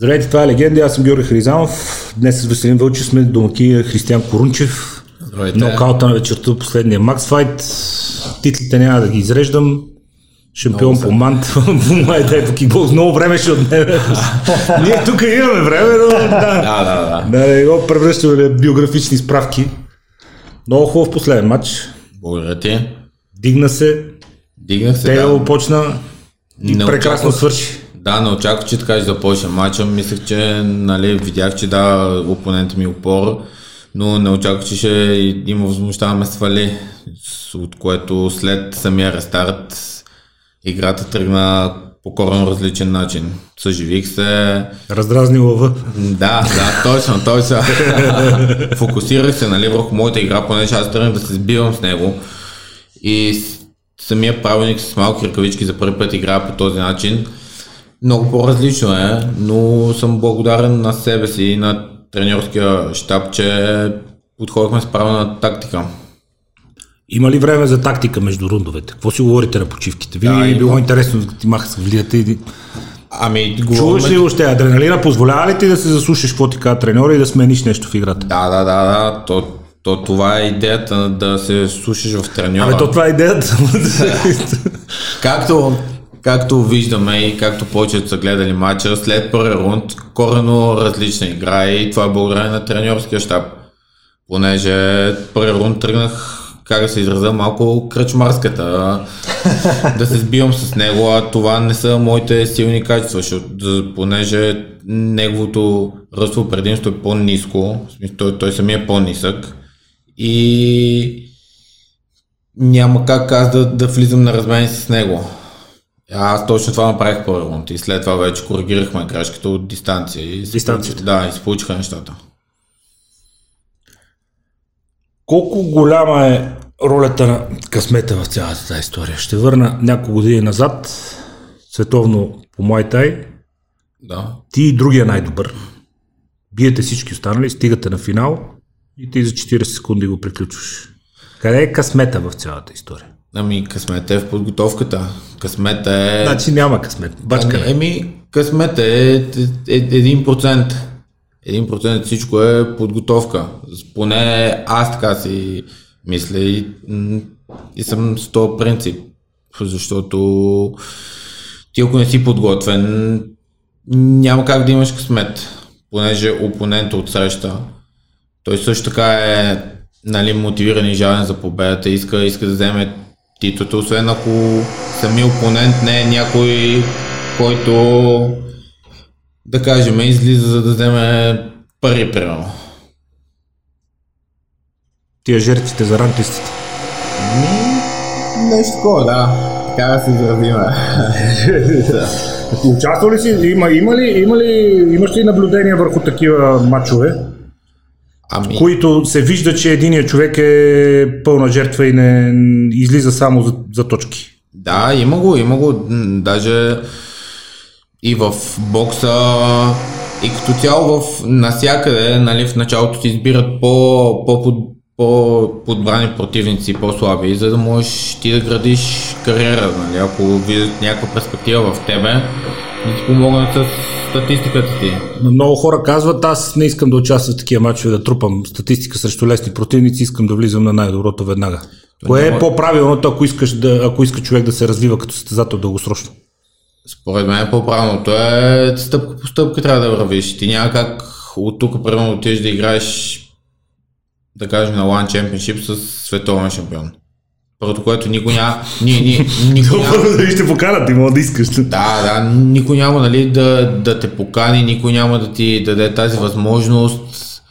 Здравейте, това е Легенда, аз съм Георги Харизанов. Днес с Веселин Вълчев сме домаки Християн Корунчев. Здравейте. Нокаута на вечерта, последния Макс Файт. Титлите няма да ги изреждам. Шампион Много по мант, май дай по кикбокс, много време ще отнеме. Ние тук имаме време, но да. Да, да, да. Да не го превръщаме в биографични справки. Много хубав последен матч. Благодаря ти. Дигна се, Дигнах се, Тейло да. почна и Не прекрасно очаквах- свърши. Да, не очаквах, че така ще започне матча. Мислех, че нали, видях, че да, опонента ми е упор, но не очаквах, че ще има възможността да ме свали, от което след самия рестарт играта тръгна по коренно различен начин. Съживих се, Раздразни лъва. Да, да, точно, точно. Фокусирах се нали, върху моята игра, понеже аз тръгнах да се сбивам с него. И самия правилник с малки ръкавички за първи път играя по този начин. Много по-различно е, но съм благодарен на себе си и на треньорския щаб, че подходихме с правилна тактика. Има ли време за тактика между рундовете? Какво си говорите на почивките? Винаги Да, е било интересно, да ти маха с влияте и... Ами, Чуваш говорим... ли още адреналина? Позволява ли ти да се заслушаш какво ти казва треньора и да смениш нещо в играта? Да, да, да, да. То, то, това е идеята да се слушаш в треньора. Абе, то това е идеята. Както, както виждаме и както повечето са гледали матча, след първи рунд корено различна игра и това е благодарение на треньорския щаб. Понеже първи рунд тръгнах, как да се изразя, малко кръчмарската, да се сбивам с него, а това не са моите силни качества, защото, понеже неговото ръстово предимство е по-низко, той, той самия е по-нисък и няма как аз да, да влизам на размени с него. Аз точно това направих първи рунд и след това вече коригирахме грешката от дистанция. И Дистанцията. Да, и се получиха нещата. Колко голяма е ролята на късмета в цялата тази история? Ще върна няколко години назад, световно по Муайтай, Да. ти и другия най-добър. Биете всички останали, стигате на финал и ти за 40 секунди го приключваш. Къде е късмета в цялата история? Ами късмет е в подготовката. Късмет е... Значи няма късмет. Бачка ами, еми, късмет е, е, е 1%. 1% от всичко е подготовка. Поне аз така си мисля и, и съм с този принцип. Защото ти ако не си подготвен, няма как да имаш късмет. Понеже опонента от среща, той също така е нали, мотивиран и жален за победата, иска, иска да вземе титлата, освен ако самия опонент не е някой, който да кажем, излиза за да вземе пари, примерно. Тия жертвите за ранглистите. Нещо такова, да. Така да се изразиме. Участвал ли си? Има, има, ли, има ли, имаш ли наблюдения върху такива матчове, Ами, които се вижда, че единият човек е пълна жертва и не излиза само за, за точки? Да, има го, има го. Даже и в бокса, и като цяло в насякъде, нали, в началото ти избират по, по, по, по-подбрани противници, по-слаби, за да можеш ти да градиш кариера, нали, ако видят някаква перспектива в тебе, да ти помогнат с статистиката ти. Но Много хора казват, аз не искам да участвам в такива матчове, да трупам статистика срещу лесни противници, искам да влизам на най-доброто веднага. Кое е по-правилното, ако, искаш да, ако иска човек да се развива като състезател дългосрочно? Според мен по-правилното е стъпка по стъпка трябва да вървиш. Ти няма как от тук примерно отидеш да играеш да кажем на One Championship с световен шампион. Първото, което никой няма... Ни, ни, никой няма дали ще поканат, ти мога да искаш. да, да, никой няма нали, да, да те покани, никой няма да ти даде тази възможност,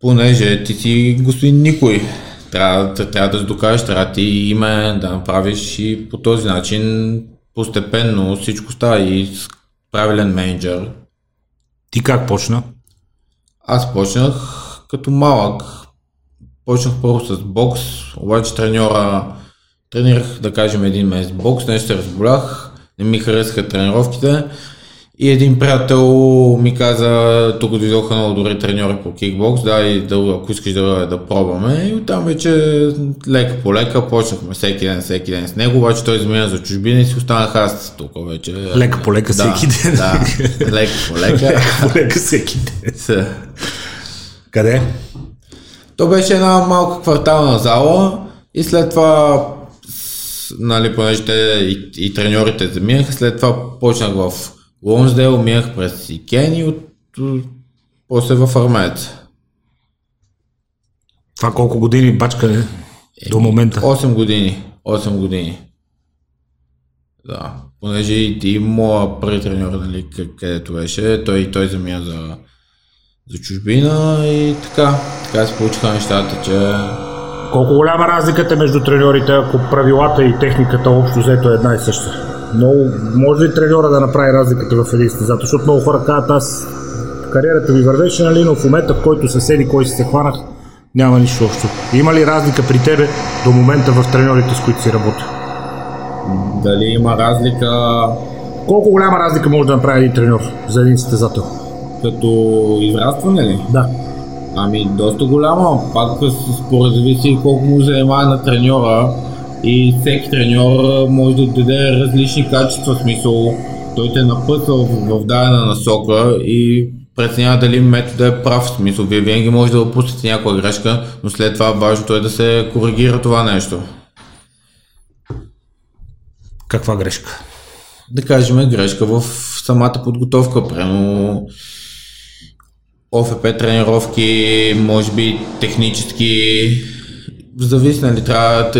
понеже ти си господин никой. Трябва, трябва да се докажеш, трябва да ти име да направиш и по този начин постепенно всичко става и с правилен менеджер. Ти как почна? Аз почнах като малък. Почнах първо с бокс, обаче треньора тренирах, да кажем, един месец бокс, нещо се разболях, не ми харесаха тренировките И един приятел ми каза, тук дойдоха много добри треньори по кикбокс, да, и да, ако искаш да, да пробваме. И оттам вече лека по лека почнахме всеки ден, всеки ден с него, обаче той замина за чужбина и си останах аз тук вече. Лека по лека да, всеки ден. Да, лека по лека. лека по лека всеки ден. Къде? То беше една малка квартална зала и след това нали, понеже те и, и треньорите заминаха, след това почнах в Лонсдейл, минах през Икен и от, после в Армеец. Това колко години бачка е до момента? 8 години. 8 години. Да. Понеже и, и моя първи треньор, нали, където беше, той, той замина за, за чужбина и така. Така се получиха нещата, че колко голяма разликата между треньорите, ако правилата и техниката общо взето е една и съща? Много, може ли треньора да направи разликата в един състезател? Защото много хора казват, аз кариерата ми вървеше, нали, но в момента, в който съседи, кой се хванах, няма нищо общо. Има ли разлика при тебе до момента в треньорите, с които си работя? Дали има разлика? Колко голяма разлика може да направи един треньор за един състезател? Като израстване ли? Да. Ами, доста голяма. Пак според зависи колко му занимава на треньора и всеки треньор може да даде различни качества, смисъл той те напътва в, в дадена насока и преценява дали метода е прав, в смисъл вие винаги може да допустите някаква грешка, но след това важното е да се коригира това нещо. Каква грешка? Да кажем грешка в самата подготовка, прямо ОФП тренировки, може би технически, зависи, нали, трябва,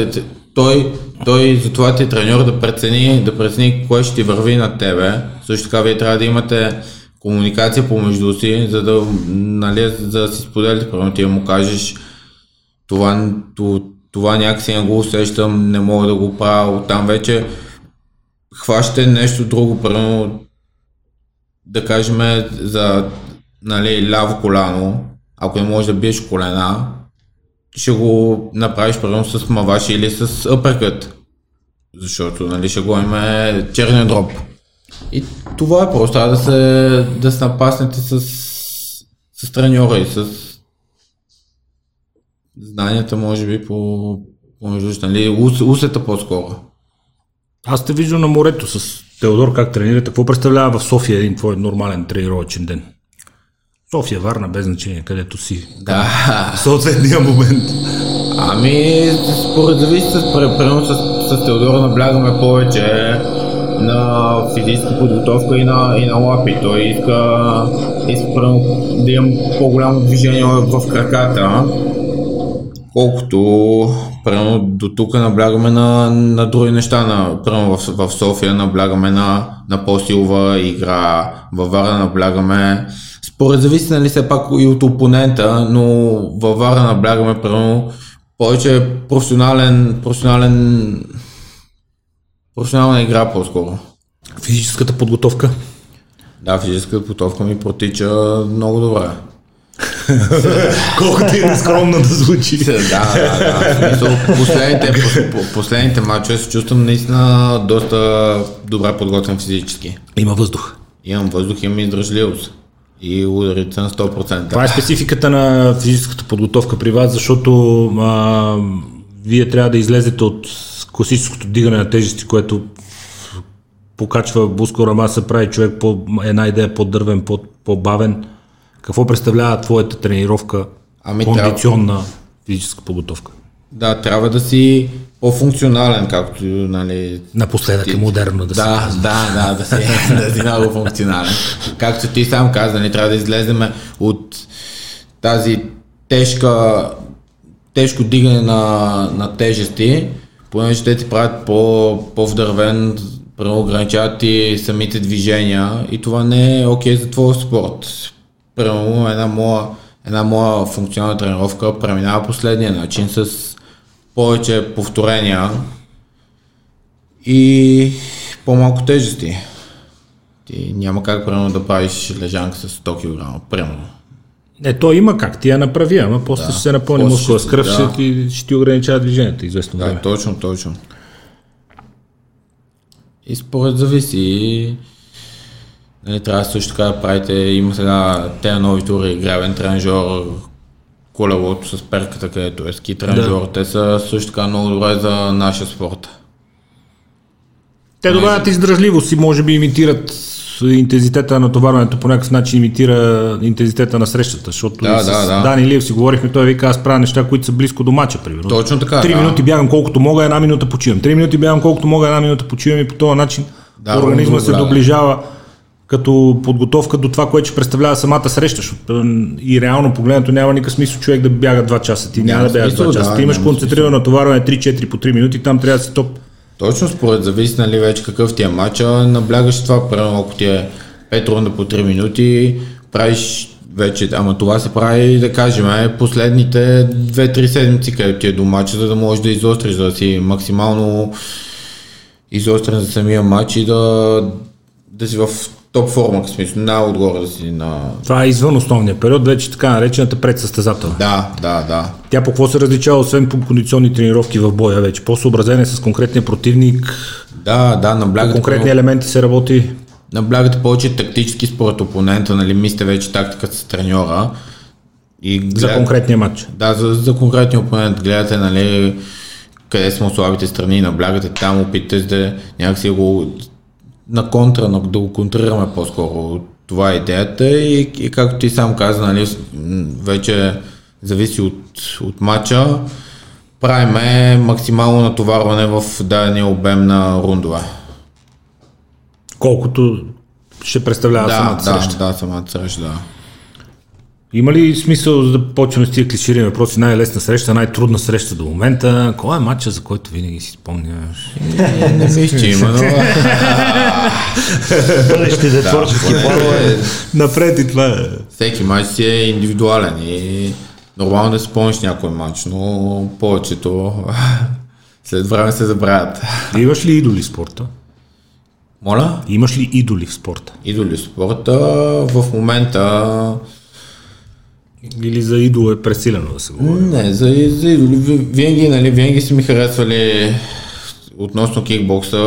той, той затова ти е треньор да прецени, да прецени кое ще ти върви на тебе. Също така вие трябва да имате комуникация помежду си, за да, нали, за да си споделите, примерно ти му кажеш това, това някакси не го усещам, не мога да го правя, оттам вече хващате нещо друго, примерно да кажем за нали, ляво коляно, ако не можеш да биеш колена, ще го направиш примерно с маваш или с апъркът. Защото нали, ще го има черния дроп. И това е просто да се, да се напаснете с, с треньора и с знанията, може би, по, по нали, ус, усета по-скоро. Аз те виждам на морето с Теодор как тренирате. Какво представлява в София един твой нормален тренировачен ден? София, Варна, без значение, където си. Да. Съответния момент. Ами, според зависи примерно с, с Теодора наблягаме повече на физическа подготовка и на, и на лапи. Той иска, иска да имам по-голямо движение в краката, колкото примерно до тук наблягаме на, на други неща. На, примерно в, в София наблягаме на, на по-силова игра, във Вара наблягаме според зависи нали все пак и от опонента, но във Вара наблягаме примерно повече професионален, професионален професионална игра по-скоро. Физическата подготовка? Да, физическата подготовка ми протича много добре. Колкото е нескромно да звучи. да, да, да. последните, последните мачове се чувствам наистина доста добре подготвен физически. Има въздух. Имам въздух, имам издържливост и ударите на 100%. Това е спецификата на физическата подготовка при вас, защото а, вие трябва да излезете от класическото дигане на тежести, което покачва мускулна маса, прави човек по една идея по-дървен, по, по-бавен. Какво представлява твоята тренировка, ами, кондиционна трябва... физическа подготовка? Да, трябва да си по-функционален, както нали... Напоследък ти... е модерно да, да си Да, да, да си, да си много функционален. Както ти сам каза, нали, трябва да излезем от тази тежка, тежко дигане на, на тежести, понеже те ти правят по, по-вдървен, ограничават ти самите движения и това не е окей okay за твоя спорт. Примерно една моя, една моя функционална тренировка преминава последния начин с повече повторения и по-малко тежести. Ти няма как, примерно, да правиш лежанка с 100 кг, примерно. Не, то има как, ти я направи, ама после да, ще се напълни мускула с кръв, да. ще, ти, ще ти ограничава движението известно да, време. точно, точно. И според зависи Нали, трябва също така да правите, има сега тези нови тури, гребен тренажор, колелото с перката, където е ски тренажор, да. те са също така много добре за нашия спорт. Те добавят издръжливост и може би имитират интензитета на натоварването по някакъв начин имитира интензитета на срещата, защото Да, с да, да. Дани Илиев си говорихме, той вика, аз правя неща, които са близко до мача, примерно. Точно така, Три да. минути бягам колкото мога, една минута почивам. Три минути бягам колкото мога, една минута почивам и по този начин Да, организма се да. Като подготовка до това, което ще представлява самата среща. И реално погледнато няма никакъв смисъл човек да бяга 2 часа. Ти няма, Няма да бягаш 2 смисъл, часа. да, Ти имаш концентрирано натоварване 3-4 по 3 минути, там трябва да си топ. Точно според зависи нали вече какъв ти е матча, наблягаш това, примерно ако ти е 5 рунда по 3 минути, правиш вече, ама това се прави, да кажем, е, последните 2-3 седмици, където ти е до матча, за да можеш да изостриш, да си максимално изострен за самия матч и да, да си в топ форма, в смисъл, най-отгоре да си на... Това е извън основния период, вече така наречената предсъстезателна. Да, да, да. Тя по какво се различава, освен по кондиционни тренировки в боя вече? По-съобразен е с конкретния противник, Да, да, наблягате, конкретни елементи се работи. наблягате повече тактически според опонента, нали, мислите вече тактиката с треньора. И За гледат- конкретния матч. Да, за, за конкретния опонент гледате, нали, къде са му слабите страни, наблягате там, опитате да някакси го на контра, на, да го контрираме по-скоро. Това е идеята и, и както ти сам каза, нали, вече зависи от, от матча, правиме максимално натоварване в дадения обем на рундове. Колкото ще представлява Да, самата да, среща. да, самата среща, да. Има ли смисъл да почваме с тия клиширани въпроси? Най-лесна среща, най-трудна среща до момента. Кой е матча, за който винаги си спомняш? Не мисля, че има, но... Бъдещите творчески планове. Напред и това е. Всеки матч си е индивидуален и нормално да си спомниш някой матч, но повечето след време се забравят. Имаш ли идоли в спорта? Моля? Имаш ли идоли в спорта? Идоли в спорта в момента Или за идол е пресилено да се говори? не, за, за идоли ви- винаги, нали, винаги са ми харесвали относно кикбокса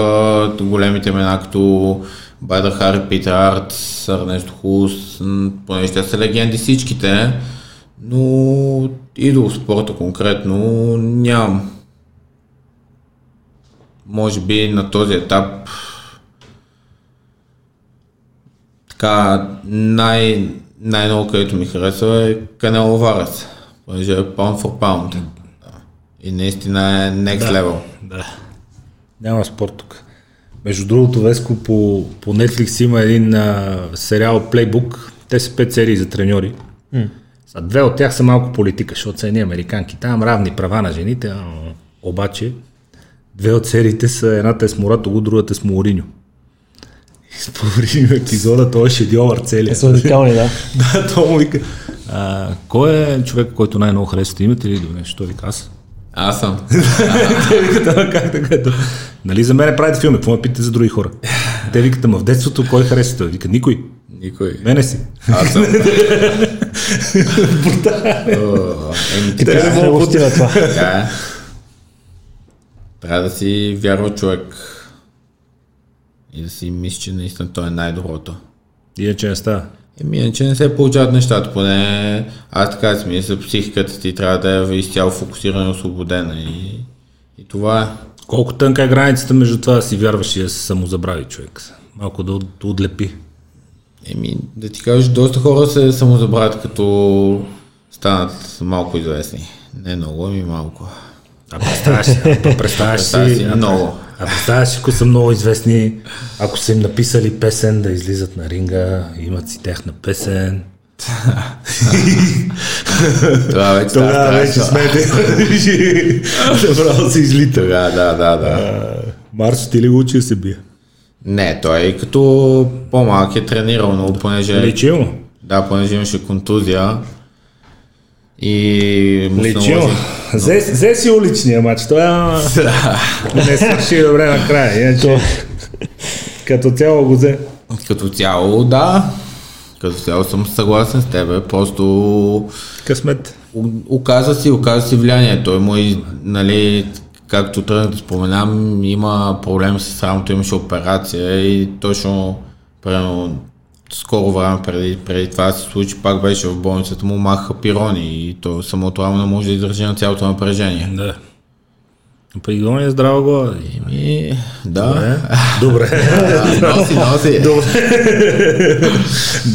големите имена като Байдър Хари, Питер Арт, Арнесто Хус, понеже те са легенди всичките, но идол спорта конкретно нямам. Може би на този етап така най- най-много, където ми харесва е Канело Варес, понеже е pound for pound. Да. И наистина е next level. Да. Няма спорт тук. Между другото, Веско, по, по Netflix има един а, сериал Playbook. Те са пет серии за треньори. Mm. Две от тях са малко политика, защото са едни американки. Там равни права на жените, а, обаче две от сериите са едната е с Мурато, другата е с Моуриньо. С Моуриньо епизода, той е шедьовър целият. са уникални, да. да, той му вика. А, кой е човек, който най-много харесвате? Имате ли до нещо? Той вика аз. Аз съм. Те викат, как така? Да. Нали за мен правите филми, какво ме питате за други хора? Те викат, ама в детството кой харесва? Той вика, никой. Никой. Мене си. Аз съм. О, Еми, Ти го стила това. е. Трябва да си вярва човек и да си мисли, че наистина той е най-доброто. Иначе не става. Еми, иначе не се получават нещата, поне аз така си мисля, психиката ти трябва да е изцяло фокусирана и освободена и, и това е. Колко тънка е границата между това да си вярваш и да се самозабрави човек. Малко да от- отлепи. Еми, да ти кажеш, доста хора се самозабравят като станат малко известни. Не много, ами малко. А представяш си, представяш си, си много. А представяш ако са много известни, ако са им написали песен да излизат на ринга, имат си тяхна песен. Това вече Тогава вече смете. Направо се излита. Тогава, да, да, да. Марсо ти ли го учи да се бие? Не, той като по-малък е тренирал много, понеже... Личи му. Да, понеже имаше контузия. И му се Личи му. наложи... Взе, взе си уличния матч. Той ама... не свърши добре накрая. Иначе, като цяло го взе. Като цяло, да. Като цяло съм съгласен с тебе. Просто Късмет. оказа си, оказа си влияние. Той му и, нали, както тръгнах да споменам, има проблем с рамото, имаше операция и точно примерно скоро време преди, преди това се случи, пак беше в болницата му, маха пирони и то самото не може да издържи на цялото напрежение. Да. При е здрава глава. Еми, да. Добре. А, носи, носи.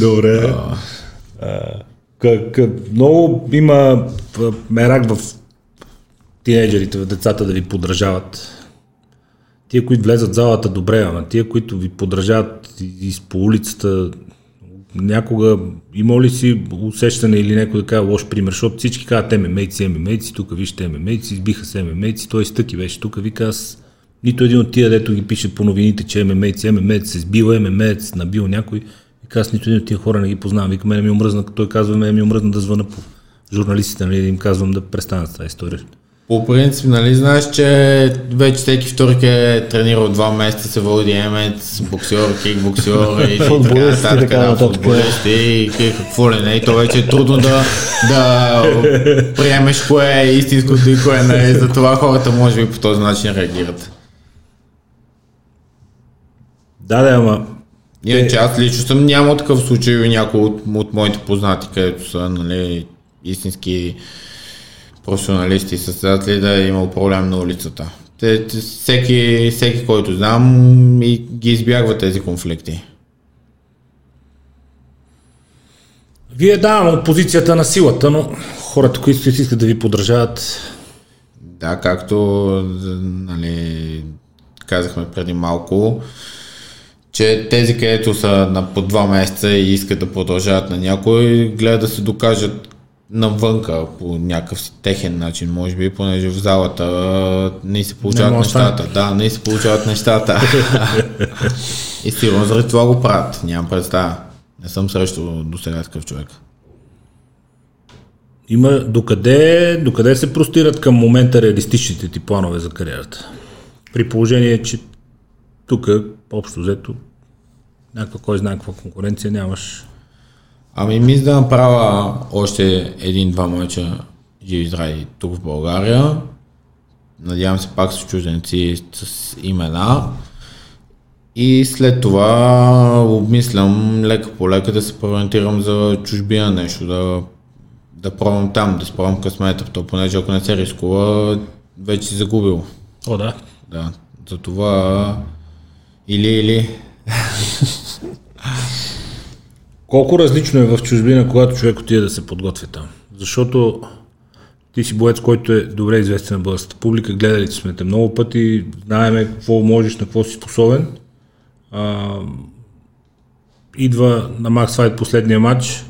Добре. Как, много има мерак в тинейджерите, в децата да ви подражават. Тия, които влезат в залата, добре, ама тия, които ви подражават из по улицата, някога има ли си усещане или някой да каже лош пример, защото всички казват ММейци, ММейци, тук вижте ММейци, избиха се ММейци, той стъки беше тук, вика аз нито един от тия, дето ги пише по новините, че ММейци, ММейци се сбил, ММейци набил някой, вика аз нито един от тия хора не ги познавам, вика мене ми омръзна, той казва, мене ми омръзна да звъна по журналистите, нали, да им казвам да престанат тази история. По принцип, нали знаеш, че вече всеки вторник е тренирал два месеца, се води емец, боксер, кикбоксер и така нататък, така да, нататък. футболисти и какво ли не. И то вече е трудно да, да приемеш кое е истинското и кое не е. Затова хората може би по този начин реагират. Да, да, ама Иначе аз лично съм нямал такъв случай и някой от, от моите познати, където са нали, истински професионалисти и състезатели да е имал проблем на улицата. Те, всеки, всеки, който знам, и ги избягва тези конфликти. вие давам от позицията на силата, но хората, които искат да ви подражават, Да, както нали, казахме преди малко, че тези, където са на по два месеца и искат да продължават на някой, гледат да се докажат навънка по някакъв си техен начин, може би, понеже в залата не се получават Не нещата. Да, не се получават нещата. и сигурно заради това го правят. Нямам представа. Не съм срещал до сега такъв човек. има докъде, докъде се простират към момента реалистичните ти планове за кариерата? При положение, че тук, общо взето, някаква, кой знае каква конкуренция нямаш. Ами мисля да направя още един-два мача живи здрави тук в България. Надявам се пак с чужденци с имена. И след това обмислям лека по лека да се преориентирам за чужбина нещо, да, да пробвам там, да спробвам късмета, то понеже ако не се рискува, вече си загубил. О, да. Да, затова или или. Колко различно е в чужбина, когато човек отиде да се подготвя там? Защото ти си боец, който е добре известен на българската публика, гледали сме те много пъти, знаеме какво можеш, на какво си способен. А, идва на Макс Файт последния матч.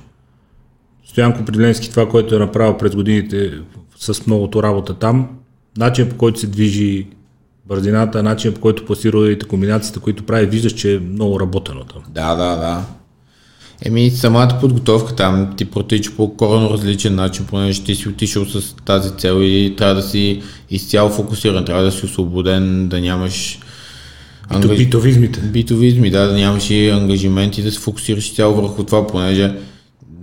Стоян Коприленски, това, което е направил през годините с многото работа там, начин по който се движи бързината, начин по който пласира ударите, комбинациите, които прави, виждаш, че е много работено там. Да, да, да. Еми, самата подготовка там ти протича по коренно различен начин, понеже ти си отишъл с тази цел и трябва да си изцяло фокусиран, трябва да си освободен, да нямаш ангаж- битовизмите. битовизми, да, да нямаш и ангажименти, да се фокусираш цяло върху това, понеже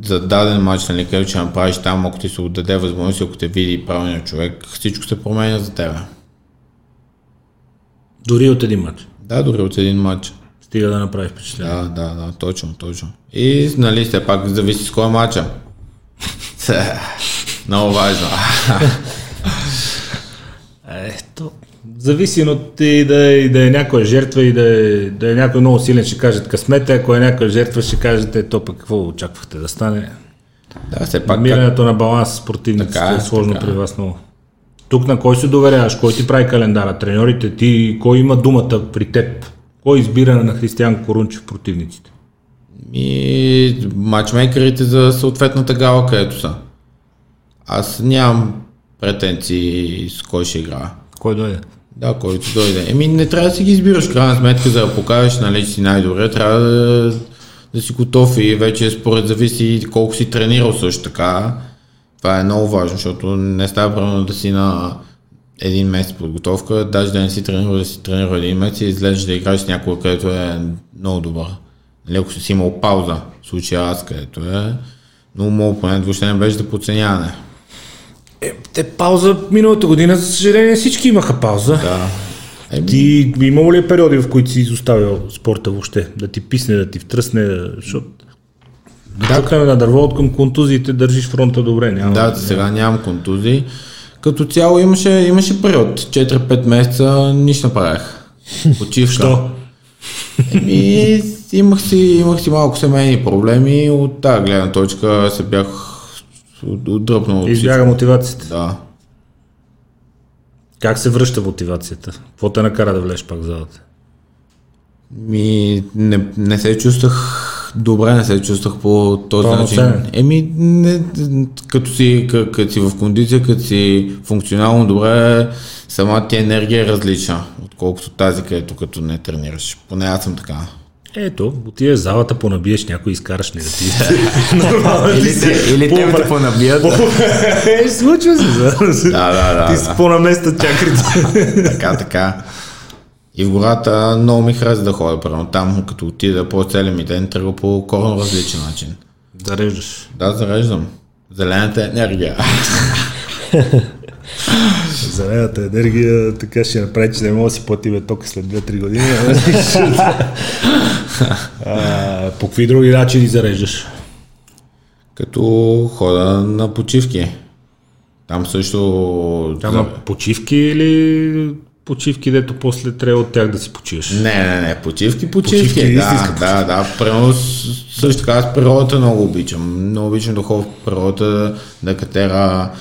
за даден матч, нали, където ще направиш там, ако ти се отдаде възможност, ако те види правилният човек, всичко се променя за тебе. Дори от един матч. Да, дори от един матч. Стига да направи впечатление. Да, да, да, точно, точно. И, нали, все пак зависи с кой е мача. Много важно. Ето. Зависи от ти да, е- и да е някоя жертва и да е, да е някой много силен, ще кажат късмете, ако е някоя жертва, ще кажете, то пък какво очаквахте да стане. да, все пак. Как... Намирането на баланс с Така е, е сложно така при вас много. Тук на кой се доверяваш? Кой ти прави календара? Треньорите ти? Кой има думата при теб? Кой избира на Християн Корунчев противниците? И матчмейкерите за съответната гала, където са. Аз нямам претенции с кой ще играе. Кой дойде? Да, който дойде. Еми, не трябва да си ги избираш, крайна сметка, за да покажеш, нали, че си най-добре, трябва да, да си готов и вече според зависи колко си тренирал също така. Това е много важно, защото не става правилно да си на един месец подготовка, даже да не си тренирал, да си тренирал един месец и излезеш да играеш с някой, където е много добър. Нали, ако си имал пауза, в случая аз, където е, но моят опонент въобще не беше да подценяване. Е, те пауза миналата година, за съжаление, всички имаха пауза. Да. Еми, Ти имало ли е периоди, в които си изоставил спорта въобще? Да ти писне, да ти втръсне, защото да чукаме на дърво от към контузиите, държиш фронта добре. Няма, Да, сега нямам контузии. Като цяло имаше, имаше период. 4-5 месеца нищо не правех. Почивка. Що? Еми, имах си, имах си малко семейни проблеми. От тази гледна точка се бях от- отдръпнал от. Избяга мотивацията. Да. Как се връща мотивацията? Какво те накара да влезеш пак в залата? Ми, не, не се чувствах добре, не се чувствах по този Пълноценен. начин. Еми, не, като, си, като, като си в кондиция, като си функционално добре, самата ти енергия е различна, отколкото тази, където като не тренираш. Поне аз съм така. Ето, отидеш в залата, понабиеш някой, изкараш негатив. Нормално ти си. или По- те понабият. Е, случва се. Да, да, да, Ти си по-наместа чакрите. така, така. И в гората много ми хареса да ходя, примерно там, като отида по целия ми ден, тръгва по коренно различен начин. Зареждаш. Да, зареждам. Зелената енергия. Зелената енергия така ще направи, че не мога да си платиме тока след 2-3 години. а, по какви други начини зареждаш? Като хода на почивки. Там също... Ама почивки или почивки, дето после трябва от тях да си почиваш? Не, не, не, почивки, почивки. Почивки, да, истинска да, да. Примерно също така аз природата много обичам. Много обичам да ходя в природата, да катера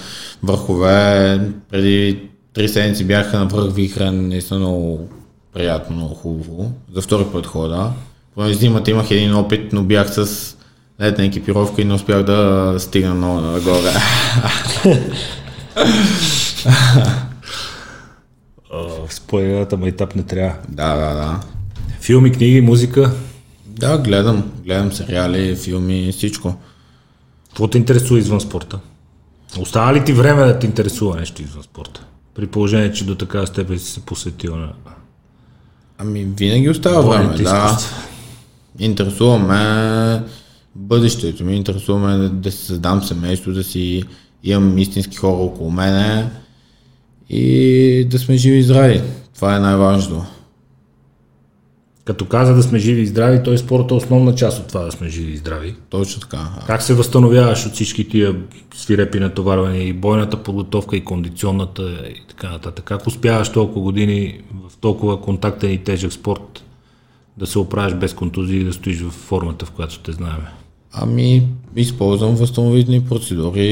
върхове. Преди три седмици бяха на връх Вихрен, наистина много приятно, много хубаво. За втори път хода. Понеже зимата имах един опит, но бях с летна екипировка и не успях да стигна много нагоре. В споделената майтап не трябва. да, да, да. Филми, книги, музика. Да, гледам. Гледам сериали, филми, всичко. Какво те интересува извън спорта? Остава ли ти време да те интересува нещо извън спорта? При положение, че до такава степен си се посветил на Ами винаги остава време, да. Интересува ме бъдещето ми, интересува ме да, да си създам семейство, да си имам истински хора около мене и да сме живи и здрави. Това е най-важното. Като каза да сме живи и здрави, той спорта е основна част от това да сме живи и здрави. Точно така. Как се възстановяваш от всички тия свирепи натоварвания и бойната подготовка и кондиционната и така нататък? Как успяваш толкова години в толкова контактен и тежък спорт да се оправиш без контузии и да стоиш в формата, в която те знаем? Ами, използвам възстановителни процедури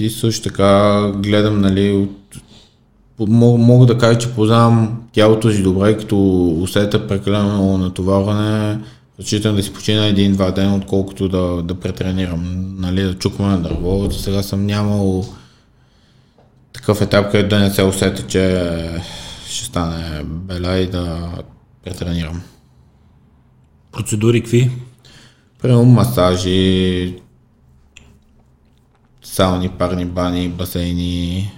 и също така гледам, нали, от... мога, мога да кажа, че познавам тялото си добре, като усета прекалено натоварване, разчитам да си почина един-два дена, отколкото да, да претренирам, нали, да чуквам на дърво. За сега съм нямал такъв етап, където да не се усета, че ще стане бела и да претренирам. Процедури какви? Примерно масажи, сауни, парни бани, басейни.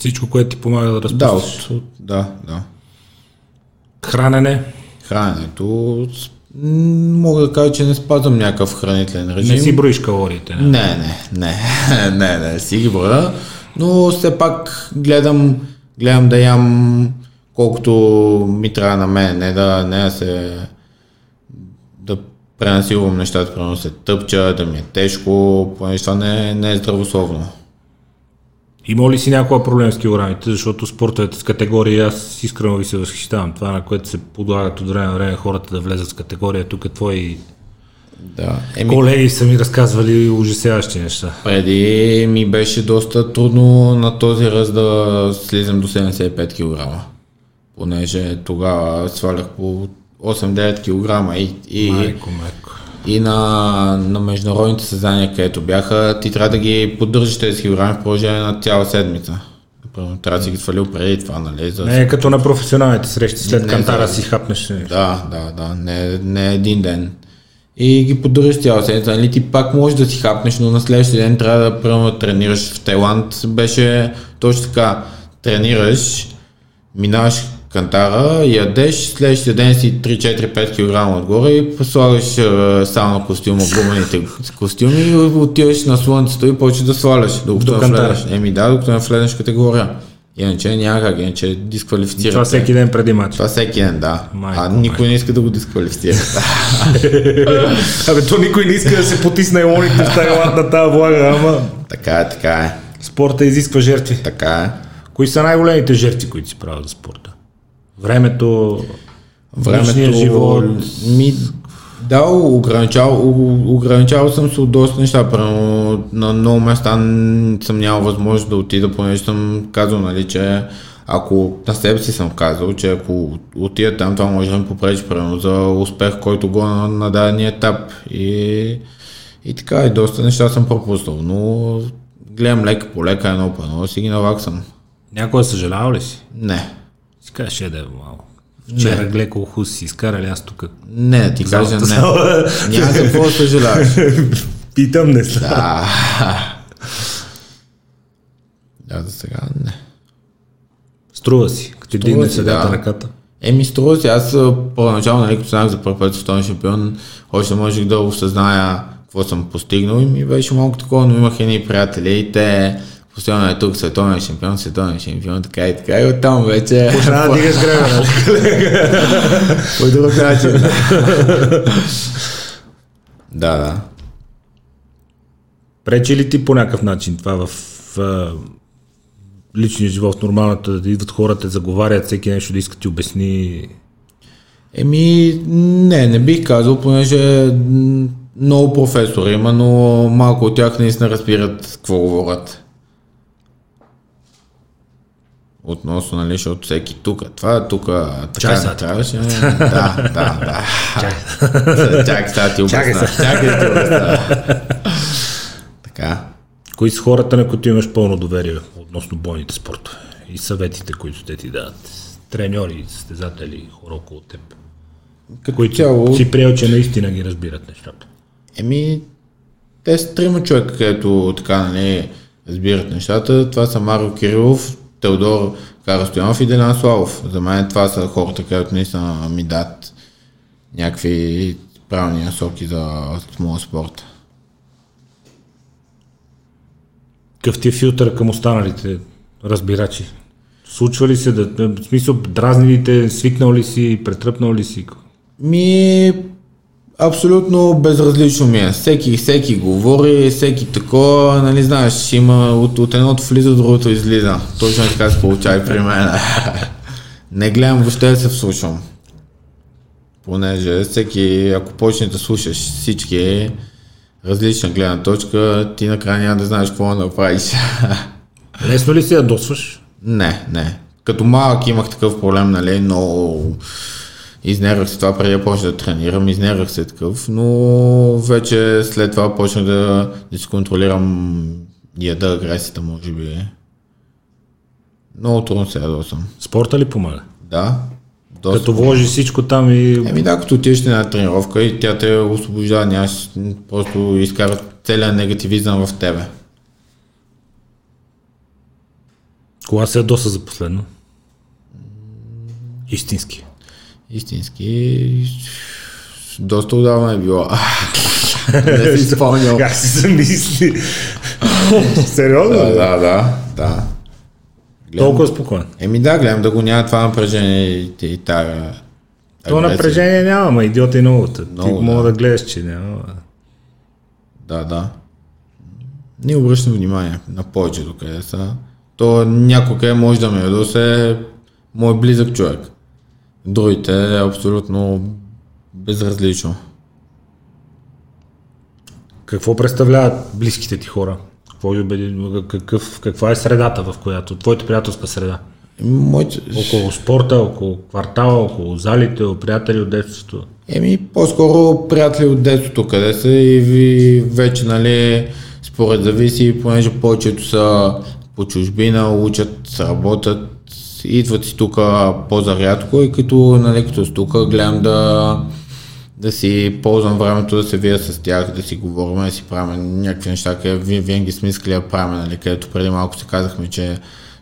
Всичко, което ти помага да Да, разпуснеш. от, да, да. Хранене. Храненето, мога да кажа, че не спазвам някакъв хранителен режим. Не си броиш калориите. Не? Не, не, не, не, не, си ги броя, но все пак гледам, гледам да ям колкото ми трябва на мен, не да, не да се да пренасилвам нещата, примерно се тъпча, да ми е тежко, понеже това не, е- не е здравословно. Има ли си някаква проблем с килограмите, защото спортовете с категории, аз искрено ви се възхищавам. Това, на което се подлагат от време на време хората да влезат с категория. Тук твои Да. Еми, колеги са ми разказвали ужасяващи неща. преди ми беше доста трудно на този ръст да слизам до 75 кг. Понеже тогава свалях по 8-9 кг и, и, Майко, майко. И на, на международните състезания, където бяха, ти трябва да ги поддържаш тези килограми в продължение на цяла седмица. Примерно, Трябва да си ги свалил преди това, нали? За... Не е като на професионалните срещи, след Не, кантара за- си хапнеш. Да, да, да, не, не един ден. И ги поддържаш цяла седмица. Нали, ти пак можеш да си хапнеш, но на следващия ден трябва да примерно, тренираш. В Тайланд беше точно така. Тренираш, минаваш кантара, ядеш, следващия ден си 3-4-5 кг отгоре и слагаш е, сауна костюма, гумените костюми и отиваш на слънцето и почваш да сваляш. Докато До не влезеш. Еми да, докато не влезеш категория. Иначе няма как, иначе дисквалифицират. Това всеки ден преди матч. Това всеки ден, да. Майко, а никой не иска да го дисквалифицира. Абе, то никой не иска да се потисне лоните в Тайланд на тази влага, ама така е, така е. спорта изисква жертви. Така е. Кои са най-големите жертви, които си правят за спорта? Времето, Времето, живот, Ми, да, ограничавал, ограничавал съм се от доста неща. Примерно, на много места съм нямал възможност да отида, понеже съм казал, нали, че ако на себе си съм казал, че ако отида там, това може да ми попречи, примерно, за успех, който го на, на дадения етап. И, и така, и доста неща съм пропуснал, но гледам лека по лека, едно по едно, си ги наваксам. някога съжалявал ли си? Не. Си кажеш, е да е малко. Вчера гледай колко хубаво си изкарали аз тук. Не, ти кажа не. Няма за какво съжаляваш. Питам, не знам. Да. Да, за сега не. Струва си, като дигне си, седата да. ръката. Еми, струва се, аз първоначално, нали, като станах за първ път световен шампион, още можех да осъзная какво съм постигнал и ми беше малко такова, но имах едни приятели и те постоянно е тук световен шампион, световен шампион, така и така и оттам вече Трябва да дигаш греба, нали? по друг начин. да, да. Пречи ли ти по някакъв начин това в а, личния живот, в нормалната, да идват хората, заговарят, всеки нещо да иска ти обясни. Еми, не, не бих казал, понеже много професори има, но малко от тях наистина разбират какво говорят. Относно, нали, защото всеки тук, това, тук, така не трябваше. Да, да, да. Чакай, сега ти обясна. Чакай ти обясна. Така. Кои са хората, на които имаш пълно доверие относно бойните спортове и съветите, които те ти дадат? Треньори, състезатели, хора около теб. Като Които цяло, си приел, че наистина ги разбират нещата. Еми, те са трима човека, където така, нали, разбират нещата. Това са Марио Кирилов, Теодор Карастоянов и Делян Славов. За мен това са хората, където наистина ми дат някакви правилни насоки за моя спорт. Какъв ти е филтър към останалите разбирачи? Случва ли се да, в смисъл, дразни ли те, свикнал ли си, претръпнал ли си? Ми, абсолютно безразлично ми е. Всеки, всеки говори, всеки такова, нали знаеш, има от, от едното влиза, другото излиза. Точно така се получава и при мен. Не гледам въобще да се вслушвам. Понеже всеки, ако почнеш да слушаш всички различна гледна точка, ти накрая няма да знаеш какво да направиш. Лесно ли си да досваш? Не, не. Като малък имах такъв проблем, нали, но изнервах се това преди да почна да тренирам, изнервах се такъв, но вече след това почнах да, да си контролирам яда агресията, може би. Много трудно се ядосам. Спорта ли помага? Да. Доста. Като вложи всичко там и Еми да, като отидеш на тренировка и тя те освобождава, нямаш просто изкара целият негативизъм в тебе. кога се ядоса за последно? Истински. Истински. Доста отдавна е било. Не си спомням. Как си замисли? Сериозно? Да, да, да, да. Гледам. Толкова спокоен. Еми да, гледам да го няма това напрежение и, и тая. То агресия. напрежение няма, ма идиота и науката. Ти Много, мога да. да гледаш, че няма. Да, да. Не обръщам внимание на повечето къде са. То някой може да ме ядосе мой близък човек. Другите е абсолютно безразлично. Какво представляват близките ти хора? Какво, какъв, каква е средата, в която? Твоята приятелска среда? Моите... Около спорта, около квартала, около залите, приятели от детството. Еми, по-скоро приятели от детството, къде са и ви вече, нали, според зависи, понеже повечето са по чужбина, учат, работят, идват си тук по-зарядко и като, нали, като с тук гледам да, да си ползвам времето да се вия с тях, да си говорим, да си правим някакви неща, където ви- винаги сме искали да правим, нали, където преди малко си казахме, че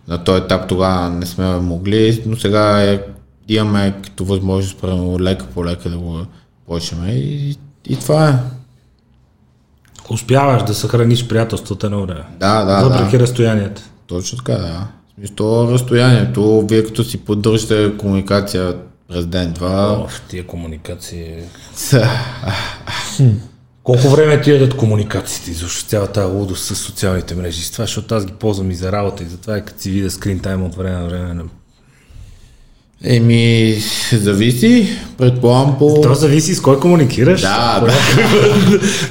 на този етап тогава не сме могли, но сега е, имаме като възможност, правилно, лека по лека да го почнем и, и това е. Успяваш да съхраниш приятелствата на време. Да, да, Въпреки да. разстоянията. Точно така, да. И то разстоянието, вие като си поддържате комуникация през ден-два, в тия комуникации. Колко време ти ядат комуникациите, изобщо цялата тази лудост с социалните мрежи? С това, защото аз ги ползвам и за работа, и затова е като си видя скрин тайм от време на време. на- Еми, зависи, предполагам по... То зависи с кой комуникираш. Да, по, да.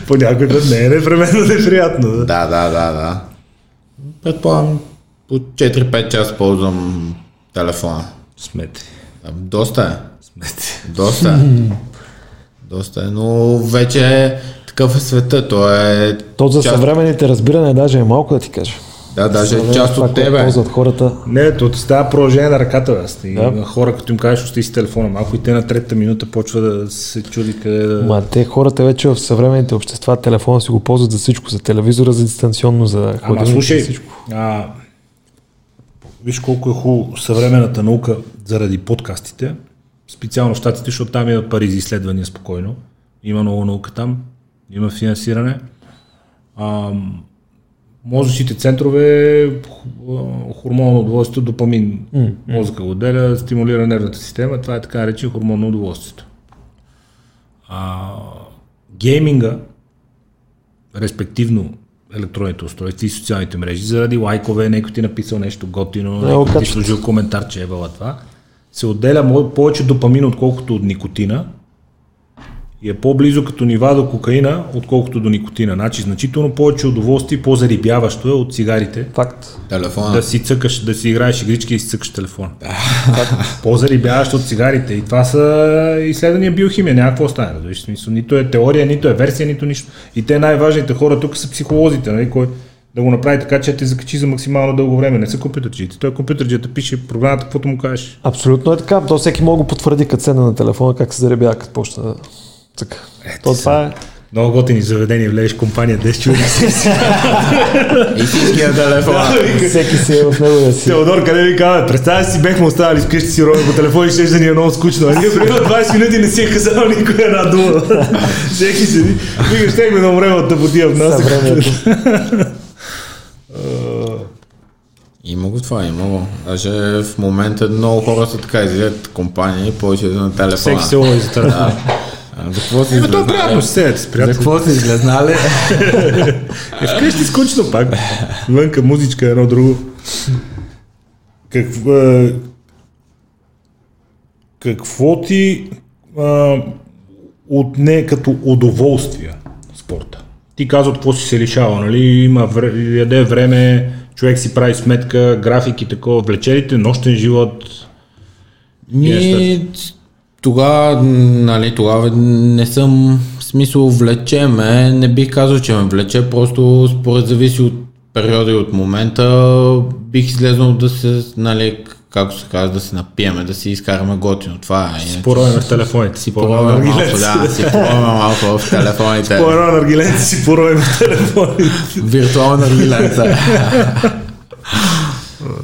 по някой път не е непременно неприятно. Да. Да, да, да, да. Предполагам, по 4-5 часа ползвам телефона. Смете. А, Доста е. Смете. Доста е. Доста е, но вече такъв е света. То е То за част, съвременните разбиране даже е малко да ти кажа. да, даже е част от тебе. Ползват хората. Не, то ти става продължение на ръката. И Да. хора, като им кажеш, остави си телефона, малко и те на третата минута почва да се чуди къде да... Ма те хората вече в съвременните общества телефона си го ползват за всичко, за телевизора, за дистанционно, за Ама ходилник, слушай, за всичко. а, виж колко е хубаво съвременната наука заради подкастите, специално в щатите, защото там имат пари за изследвания спокойно. Има много наука там, има финансиране. А, мозъчните центрове, ху- хормон на удоволствието, допамин, мозъка го отделя, стимулира нервната система, това е така наречен хормон на удоволствието. А, гейминга, респективно електронните устройства и социалните мрежи, заради лайкове, някой ти е написал нещо готино, го някой ти е сложил коментар, че е била това, се отделя повече допамин, отколкото от никотина и е по-близо като нива до кокаина, отколкото до никотина. Значи значително повече удоволствие, по-зарибяващо е от цигарите. Факт. Телефона. Да си цъкаш, да си играеш игрички и си цъкаш телефона. По-зарибяващо от цигарите. И това са изследвания биохимия, няма какво стане. разбираш, смисъл. Нито е теория, нито е версия, нито нищо. И те най-важните хора тук са психолозите, нали, кой да го направи така, че те закачи за максимално дълго време. Не са компютърджиите. Той компютърджията пише програмата, каквото му кажеш. Абсолютно е така. То всеки може да го потвърди като седна на телефона, как се заребява, като почна да цъка. То това е. Много готини заведения, влезеш компания 10 човека. Истинския телефон. Всеки си е в него да си. Теодор, къде ви казва? Представя си, бехме останали вкъщи си ровим по телефон и ще да ни е много скучно. А ние преди 20 минути не си е казал никой една дума. Всеки седи. Вика, ще да умрем от тъпотия в нас. Съвремието. Има го това, има го. Даже в момента много хора са така, излизат компании, повече на телефона. Всеки се лови за телефон. За какво си Еми, то е приятно, ще с За приятели. какво си изглезнали? Е, вкъщи скучно пак. Вънка музичка, едно друго. Какво, е, какво ти а, отне като удоволствие спорта? Ти казва какво си се лишава, нали? Има вре, яде време, човек си прави сметка, графики, такова, влечелите, нощен живот. Ми, тогава, нали, тогава не съм в смисъл влече ме, не бих казал, че ме влече, просто според зависи от периода и от момента, бих излезнал да се, нали, както се казва, да се напиеме, да си изкараме готино. Това е. Иначе- Порове в телефоните. си пороваме малко, да, си пороваме малко в телефоните. По-рано на аргиленци си порове в телефоните. Виртуална рилица.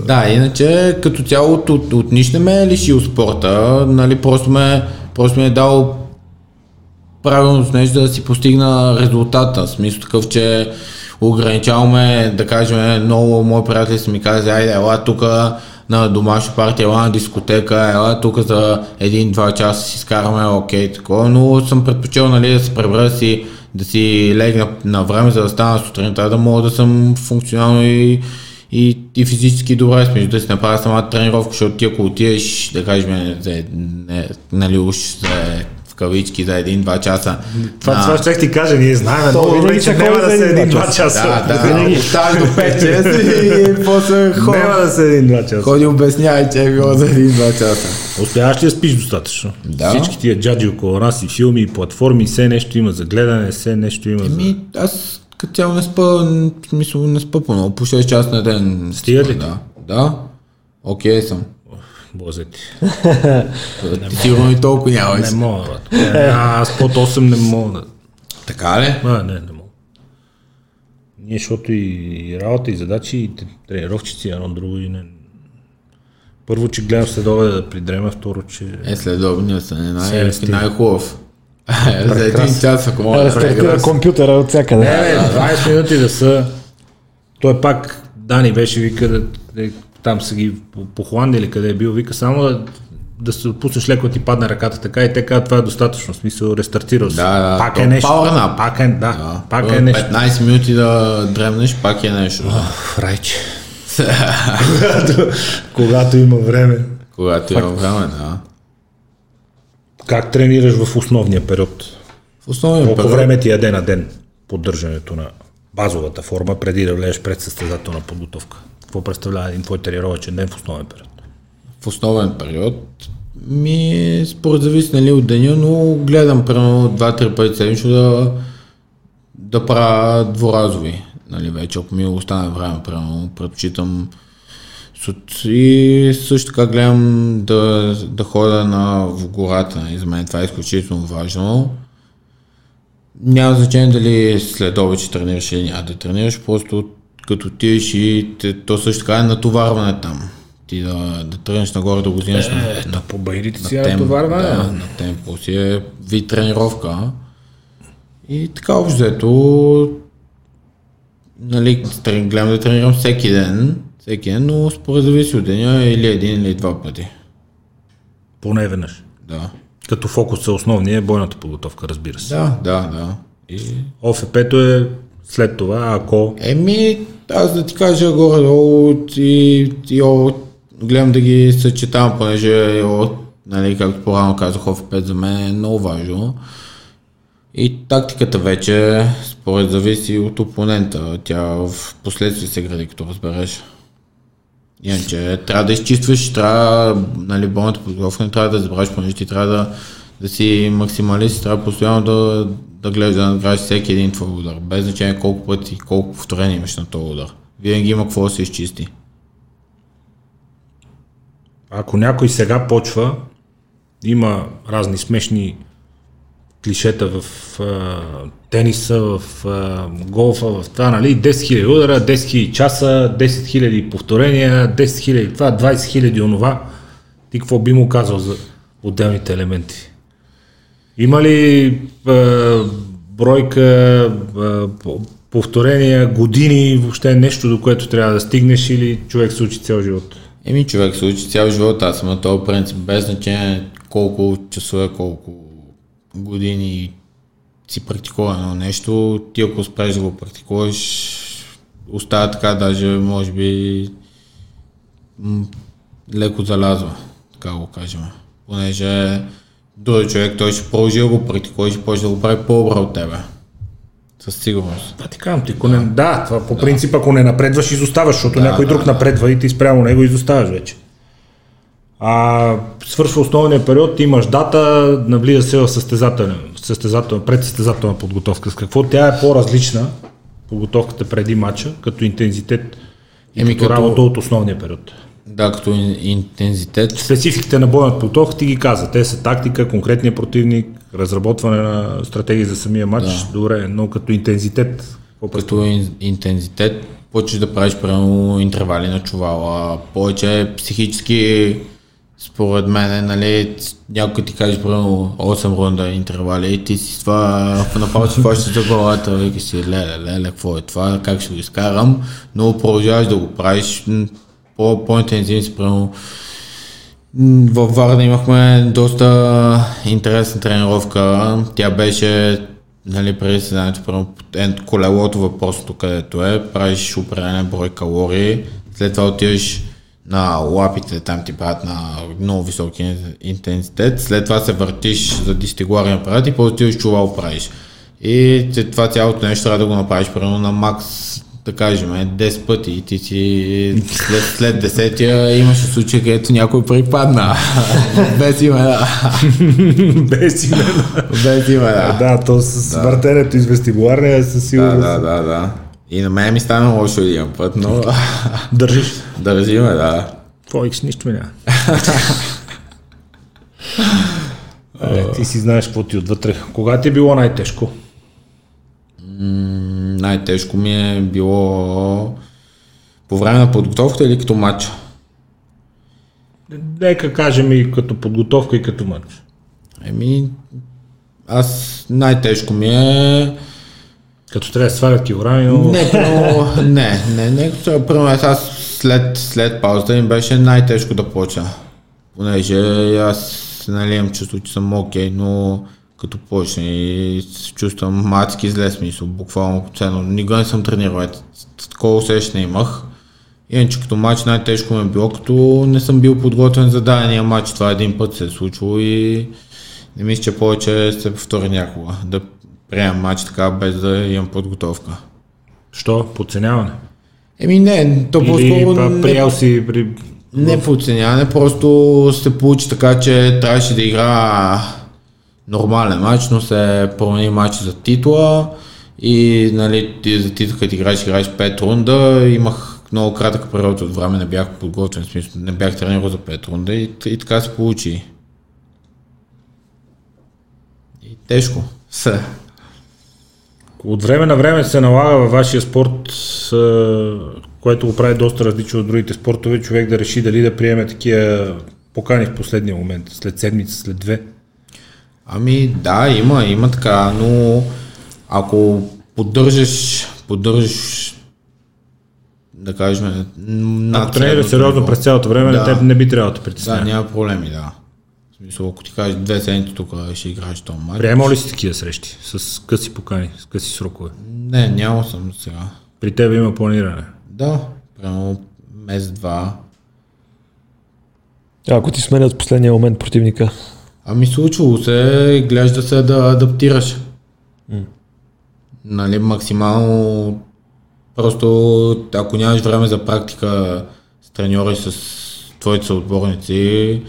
да, иначе като цяло от, от, от нищо ме е лишил спорта, нали, просто ме, просто ми е дал правилно с нещо да си постигна резултата. В смисъл такъв, че ограничаваме, да кажем, много мои приятели са ми казали, айде, ела тук на домашна партия, ела на дискотека, ела тук за един-два часа си скараме, окей, такова, но съм предпочел, нали, да се пребра си, да си легна на време, за да стана сутринта, да мога да съм функционално и, и, и физически добре, смисъл да си направя самата тренировка, защото ти ако отидеш, да кажем, за, не, нали, уж за, в кавички за един-два часа. Това, на- това ще ти кажа, ние знаем добре, винаги че няма да са един-два часа. часа. Да, да, Винаги. оставаш до 5-6 и после ходи. Няма да са един-два часа. Ходи обяснявай, че е било за един-два часа. Успяваш ли да спиш достатъчно? Да. Всички тия джаджи около нас и филми, и платформи, все нещо има за гледане, все нещо има за... Ми, аз като цяло не спа, в смисъл не спа по много, по 6 часа на ден. Стига ли? Да. Да. Окей съм. Бозе ти. Сигурно и толкова няма. Не мога, брат. Е, Аз под 8 не мога. Така ли? А, не, не мога. Ние, защото и, работа, и задачи, и тренировчици, едно друго и не... Първо, че гледам следове да придрема, второ, че... Е, следобния са не най- Се, стига. най-хубав. За един час, ако мога да прегръс. компютъра от всякъде. Не, бе, 20 минути да са... Той пак, Дани беше вика да, да там са ги по, по Холандия или къде е бил, вика само да, да се отпуснеш леко ти падне ръката така и те казват, това е достатъчно, в смисъл рестартирал се. Да, да, пак е нещо. power. Пак е, да, Да. пак е нещо. 15 минути да дремнеш, пак е нещо. Оф, Райче. когато, когато има време. Когато има време, да. Как тренираш в основния период? В основния Колко период, време ти яде на ден поддържането на базовата форма, преди да влезеш пред състезателна подготовка? Какво представлява един твой тренировъчен ден в основен период? в основен период, ми според зависи нали, от деня, но гледам примерно 2-3 пъти седмично да, да правя дворазови. Нали, вече ако ми остане време, примерно, предпочитам и също така гледам да, да ходя на, в гората. Нали, за мен това е изключително важно. Няма значение дали след обед ще тренираш или няма да тренираш, просто като отидеш и те, то също така е натоварване там. Ти да, да тръгнеш нагоре да го взимаш на, Е, на по баирите си на, е натоварване. да, на темпо си е вид тренировка. И така общо взето, нали, гледам да тренирам всеки ден, всеки ден, но според зависи от деня или един или два пъти. Поне веднъж. Да. Като фокус е основния е бойната подготовка, разбира се. Да, да, да. И ОФП-то е след това, ако Еми, аз да ти кажа горе-долу и, и о, гледам да ги съчетавам, понеже о, нали, както по-рано казах, оф 5 за мен е много важно. И тактиката вече, според зависи от опонента. Тя в последствие се гради, като разбереш. Иначе трябва да изчистваш, трябва, нали, болната подготовка трябва да забравяш, понеже ти трябва да, да си максималист, трябва постоянно да, да гледаш да надградиш всеки един твой удар, без значение колко пъти, колко повторения имаш на този удар. Винаги има какво да се изчисти. ако някой сега почва, има разни смешни клишета в а, тениса, в а, голфа, в това, нали, 10 000 удара, 10 000 часа, 10 000 повторения, 10 000 това, 20 000 онова. Ти какво би му казал за отделните елементи? Има ли а, бройка, а, по- повторения, години, въобще нещо, до което трябва да стигнеш или човек се учи цял живот? Еми човек се учи цял живот, аз съм на този принцип, без значение колко часове, колко години си практикува едно нещо, ти ако успееш да го практикуваш, остава така, даже може би м- леко залязва, така го кажем. Понеже други човек, той ще продължи да го практикува и ще почне да го прави по-добре от тебе. Със сигурност. Да, ти казвам, ти, ако не, да, това по принцип, ако не напредваш, изоставаш, защото Да, някой да, друг да. напредва и ти спрямо него изоставаш вече. А свършва основния период, имаш дата, навлиза се в състезателна, състезателна, предсъстезателна подготовка. С какво тя е по-различна, подготовката преди матча, като интензитет и Еми, като, като- работа от основния период? Да, като ин- интензитет, Спецификите на бойната подготовка ти ги каза. Те са тактика, конкретния противник, разработване на стратегии за самия матч. Да. Добре, но като интензитет, като ин, интензитет, почваш да правиш примерно интервали на чувала, повече психически според мен, нали, някой ти каже примерно 8 рунда интервали и ти си това направо си хващаш за главата, вика си, леле, леле, какво е това, как ще го изкарам, но продължаваш да го правиш. По, по-интензивно си, примерно. Във Варна имахме доста интересна тренировка. Тя беше нали, преди съзнанието, първо колелото въпросното, където е, правиш определен брой калории, след това отиваш на лапите, там ти правят на много високи интензитет, след това се въртиш за дистигларен апарат и после отиваш чувал правиш. И това цялото нещо трябва да го направиш примерно на макс, да кажем, е, 10 пъти и ти си след, след десетия имаше случай, където някой припадна. Без имена. Без имена. Без имена. Да, то с въртенето из вестибуларния е със Да, сигурност. да, да, да. И на мен ми стана лошо един път, но Държиш. държиме, да. Твой нищо ми няма. е, ти си знаеш какво ти отвътре. Кога ти е било най-тежко? М, Най-тежко ми е било по време на подготовката или като матч. Нека кажем и като подготовка и като матч. Еми, аз най-тежко ми е Като трябва да свалят килограми, но... Не, но, не, не, не, първо аз след, след паузата им беше най-тежко да почна. Понеже аз нали, имам чувство, че съм окей, но като почне и се чувствам мацки зле смисъл, буквално ценно. Никога не съм тренирал, такова усещане имах. Иначе като матч най-тежко ми е било, като не съм бил подготвен за дадения матч. Това един път се е случило и не мисля, че повече се повтори някога. Да приемам матч така без да имам подготовка. Що? Подценяване? Еми не, то по-скоро приел си при... не подценяване, просто се получи така, че трябваше да игра нормален матч, но се промени матч за титла и нали, ти за титла, като играеш, играеш 5 рунда, имах много кратък период от време, не бях подготвен, смисъл, не бях тренирал за 5 рунда и, и така се получи. И тежко. Се. От време на време се налага във вашия спорт, което го прави доста различно от другите спортове, човек да реши дали да приеме такива покани в последния момент, след седмица, след две. Ами да, има, има така, но ако поддържаш, поддържаш да кажем, над Ако тренираш сериозно през цялото време, Да. теб не би трябвало да те Да, притеснява. няма проблеми, да. В смисъл, ако ти кажеш две седмици тук ще играеш този матч. Приемал ли си такива срещи с къси покани, с къси срокове? Не, няма съм сега. При теб има планиране. Да, прямо месец-два. А ако ти сменят в последния момент противника, Ами случвало се, гледаш да се да адаптираш. Нали, максимално просто ако нямаш време за практика с треньора и с твоите съотборници,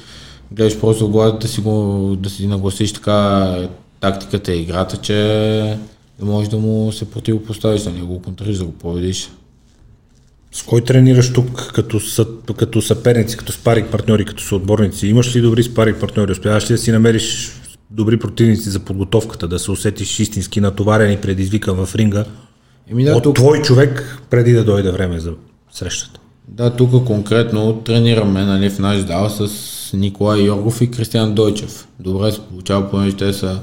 гледаш просто главата да си, го, да си нагласиш така тактиката и играта, че да можеш да му се противопоставиш, да не го контриш, да го победиш. С кой тренираш тук като, като съперници, като спарик партньори, като съотборници? Имаш ли добри спарик партньори? Успяваш ли да си намериш добри противници за подготовката, да се усетиш истински натоварен и предизвикан в ринга Еми да, от тук, твой човек, преди да дойде време за срещата? Да, тук конкретно тренираме нали, в наш зал с Николай Йоргов и Кристиан Дойчев. Добре се получава, понеже те са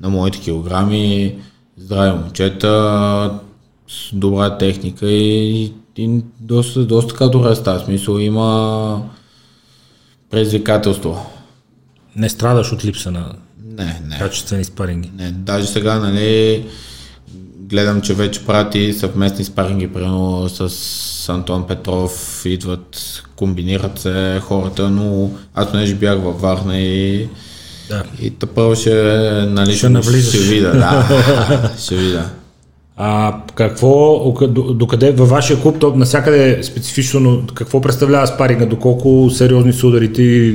на моите килограми, здрави момчета, с добра техника и, и доста, доста така става. В Смисъл има предизвикателство. Не страдаш от липса на Не, не. качествени спаринги. Не, даже сега, нали, гледам, че вече прати съвместни спаринги, примерно с Антон Петров, идват, комбинират се хората, но аз понеже бях във Варна и, Да. и тъпъл ще, нали, Ще ще, навлизаш. ще видя, да, ще видя. А какво, до- докъде във вашия клуб, то насякъде е специфично, но какво представлява спаринга, доколко сериозни са ударите,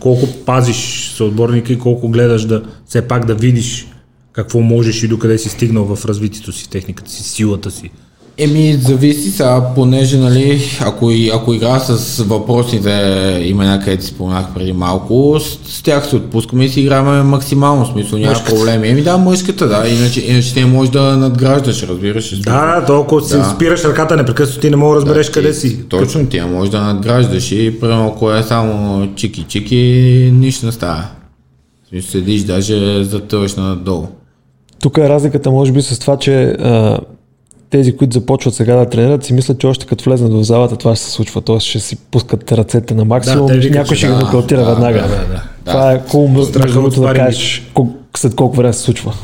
колко пазиш съотборника и колко гледаш да все пак да видиш какво можеш и докъде си стигнал в развитието си, техниката си, силата си. Еми, зависи сега, понеже, нали, ако, ако игра с въпросните имена, където си споменах преди малко, с, с тях се отпускаме и си играме максимално, смисъл, няма Мъжката. проблеми. Еми да, мъжката, да, иначе, иначе ти не можеш да надграждаш, разбираш. Да, да, толкова си Да. спираш ръката непрекъснато, ти не мога да разбереш ти- къде си. Точно, ти можеш да надграждаш и примерно ако е само чики-чики, нищо не става. Смисъл, седиш, даже затъваш надолу. Тук е разликата може би с това, че а, тези, които започват сега да тренират, си мислят, че още като влезнат в залата това ще се случва. Т.е. ще си пускат ръцете на максимум, те викат, някой ще го да, нокаутира да, веднага. да, да, да. Това е от другото, да спарингите. кажеш кол- след колко време се случва.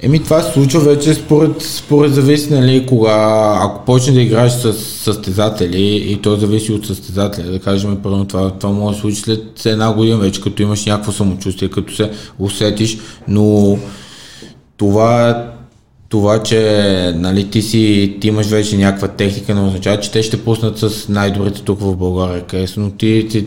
Еми това се случва вече според, според зависи, нали, кога, ако почне да играеш с състезатели и то зависи от състезателя, да кажем, първо това, това може да случи след една година вече, като имаш някакво самочувствие, като се усетиш, но това, това че нали, ти, си, ти имаш вече някаква техника, не означава, че те ще пуснат с най-добрите тук в България, къде са, но ти, ти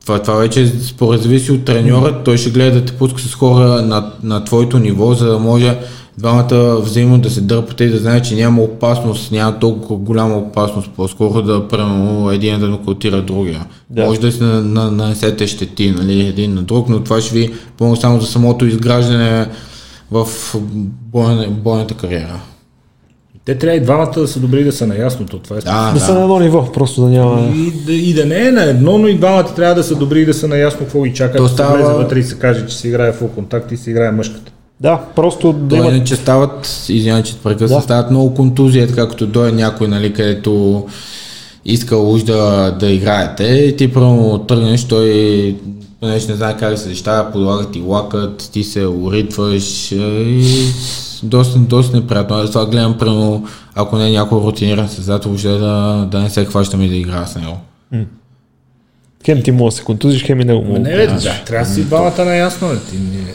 това, това вече според зависи от треньора, той ще гледа да те пуска с хора на, на твоето ниво, за да може двамата взаимно да се дърпате и да знае, че няма опасност, няма толкова голяма опасност, по-скоро да примерно един да нокаутира другия. Да. Може да си на, на, нанесете щети нали, един на друг, но това ще ви помогне само за самото изграждане в бойна, бойната кариера. Те трябва и двамата да са добри да са наясно, то това е Да, Да, са на едно ниво, просто да няма... И, да, и да не е на едно, но и двамата трябва да са добри и да са наясно какво ги чака, То да става- влезе вътре и се каже, че се играе фул контакт и се играе мъжката. Да, просто да Да има... иначе стават, извинявай, че прекъсна, Да. стават много контузии, така като дойде някой, нали, където иска уж да, да играете и ти първо тръгнеш, той понеже не знае как се защитава, подлага ти лакът, ти се уритваш е, и доста, доста неприятно. Аз това гледам, примерно, ако не е някой рутиниран създател, въобще да, да не се хващаме да играя с него. Хем ти може да се контузиш, хем и него му. Не, бе, да, трябва да си двамата наясно. Ти не...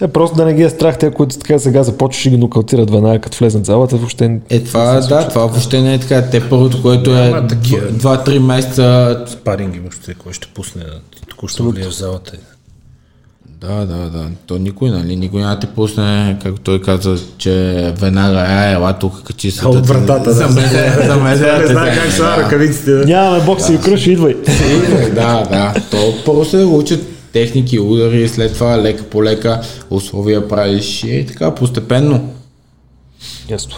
Е, просто да не ги е страх, те, които така сега започваш и ги нокаутират веднага, като влезнат в залата, въобще не- Е, това, да, това въобще не е така. Те първото, което е Няма такива. 2-3 месеца Спаринги въобще, кой ще пусне. Ти току-що влияш в залата. Да, да, да. То никой, нали? Никой няма да те пусне, както той каза, че веднага, а, ела тук, качи се. От вратата, да. За мен, за мен, Не знае как са ръкавиците. Нямаме бокси и круши, идвай. Да, да. То първо се учат техники, удари, след това лека по лека условия правиш и така постепенно. Ясно.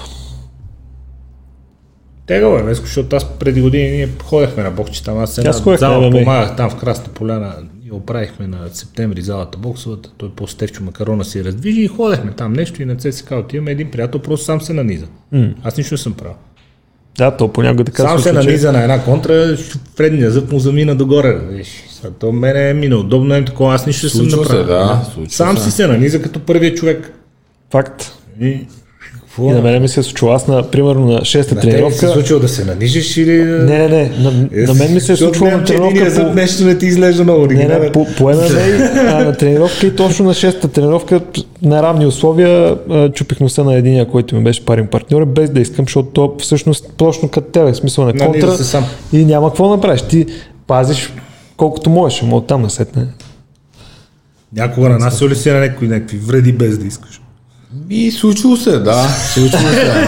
Тегаво е, Веско, защото аз преди години ние ходехме на бокче там. Аз една Аз зала помагах там в Красна поляна и оправихме на септември залата боксовата. Той по Стевчо Макарона си раздвижи и ходехме там нещо и на ЦСК отиваме. Един приятел просто сам се наниза. Аз нищо не съм правил. Да, то понякога така Сам се случва, че- наниза на една контра, предния зъб му замина догоре. Виж, сега то мене е минало. Удобно е такова, аз нищо не съм Случва се, направил. да, случва Сам се. си се наниза като първия човек. Факт. И, какво? И на мене ми се е случило. Аз на, примерно на шеста На тебе ли се тренировка... случило да се нанижиш или... Не, не, не. На, на мен ми се е случило на тренировка по... нещо не ти изглежда много Не, не, по, по а на тренировка и точно на шестата тренировка на равни условия чупих носа на единия, който ми беше парен партньор, без да искам, защото то всъщност точно като тебе, в смисъл на контра се сам. и няма какво направиш. Ти пазиш колкото можеш, ама оттам насетне. Някога нанасял ли си на някои, някакви вреди без да искаш? И случило се, да, случило се.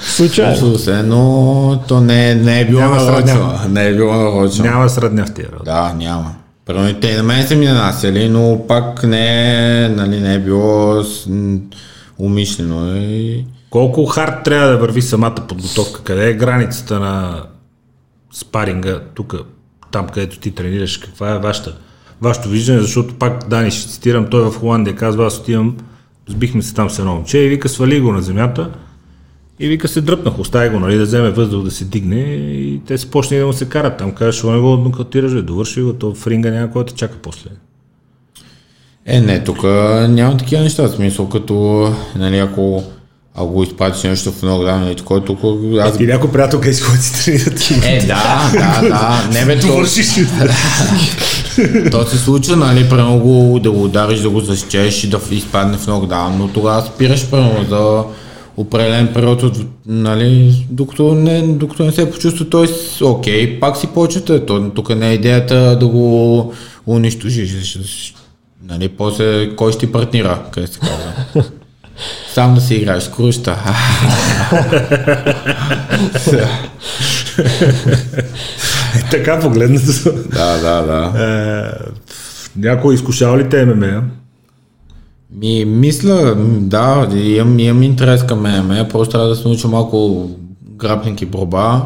Случайно. случило се, но то не, е- не е било сравнява. Не е било нарочно. Няма средня в тия. Да, няма. Първо и те на мен са ми нанасяли, но пак не е, нали, не е било умишлено. И... Колко хард трябва да върви самата подготовка? Къде е границата на спаринга тук, там където ти тренираш? Каква е вашата, вашето виждане? Защото пак Дани ще цитирам, той в Холандия казва, аз отивам, сбихме се там с едно момче и вика свали го на земята и вика се дръпнах, остави го, нали, да вземе въздух да се дигне и те се почне да му се карат там. Казваш, що не го нокаутираш, довърши го, то в ринга няма кой да те чака после. Е, не, тук няма такива неща, смисъл като, нали, ако, ако го изпратиш нещо в много дами, такова, тук аз... Ти някой приятел къде си ходи си тренира ти. Е, да, да, да, не бе, то, то се случва, нали, прямо го, да го удариш, да го защечеш и да изпадне в нокдаун, но тогава спираш прямо за определен период, от, нали, докато не, докато не се почувства, той окей, пак си почвате, то, тук не е идеята да го унищожиш, нали, после кой ще ти партнира, къде се казва. Сам да си играеш с круща. така погледнато. да, да, да. Е, някой изкушава ли те ММА? Ми, мисля, да, имам, имам интерес към ММА, просто трябва да се науча малко граплинг и борба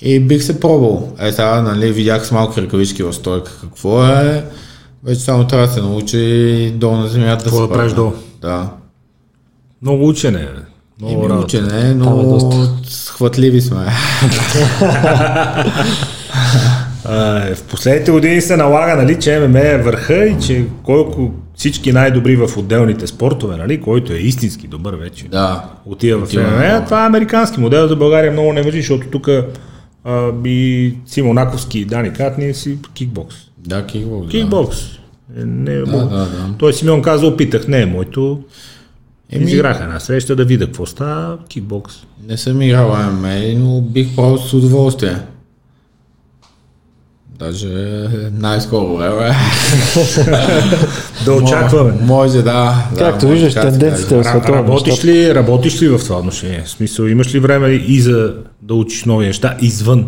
и бих се пробвал. Е, сега, нали, видях с малки ръкавички в стойка какво е, вече само трябва да се научи долу на земята да Какво се да правиш прави. долу? Да. Много учене. бе. Много Еми, учене, но е доста. схватливи сме. А, в последните години се налага, нали, че ММА е върха и че колко всички най-добри в отделните спортове, нали, който е истински добър вече. да. Отива в ММА. да. Това е американски модел, за България много не въжи, защото тук а, и Симонаковски и Дани казват, ние си кикбокс. Да, кикбокс. Да. Кикбокс. Е, Не, да, да, да. Той Симеон каза, опитах, не е моето. Еми- Изиграх една среща да видя какво става, кикбокс. Не съм играл ММА, но бих пробвал с удоволствие. Даже най-скоро време. Да очакваме. Може да. Както да, виждаш, така да се тенденциите каже. в Ра- световен Работиш ли, работиш ли в това отношение? В смисъл, имаш ли време и за да учиш нови неща извън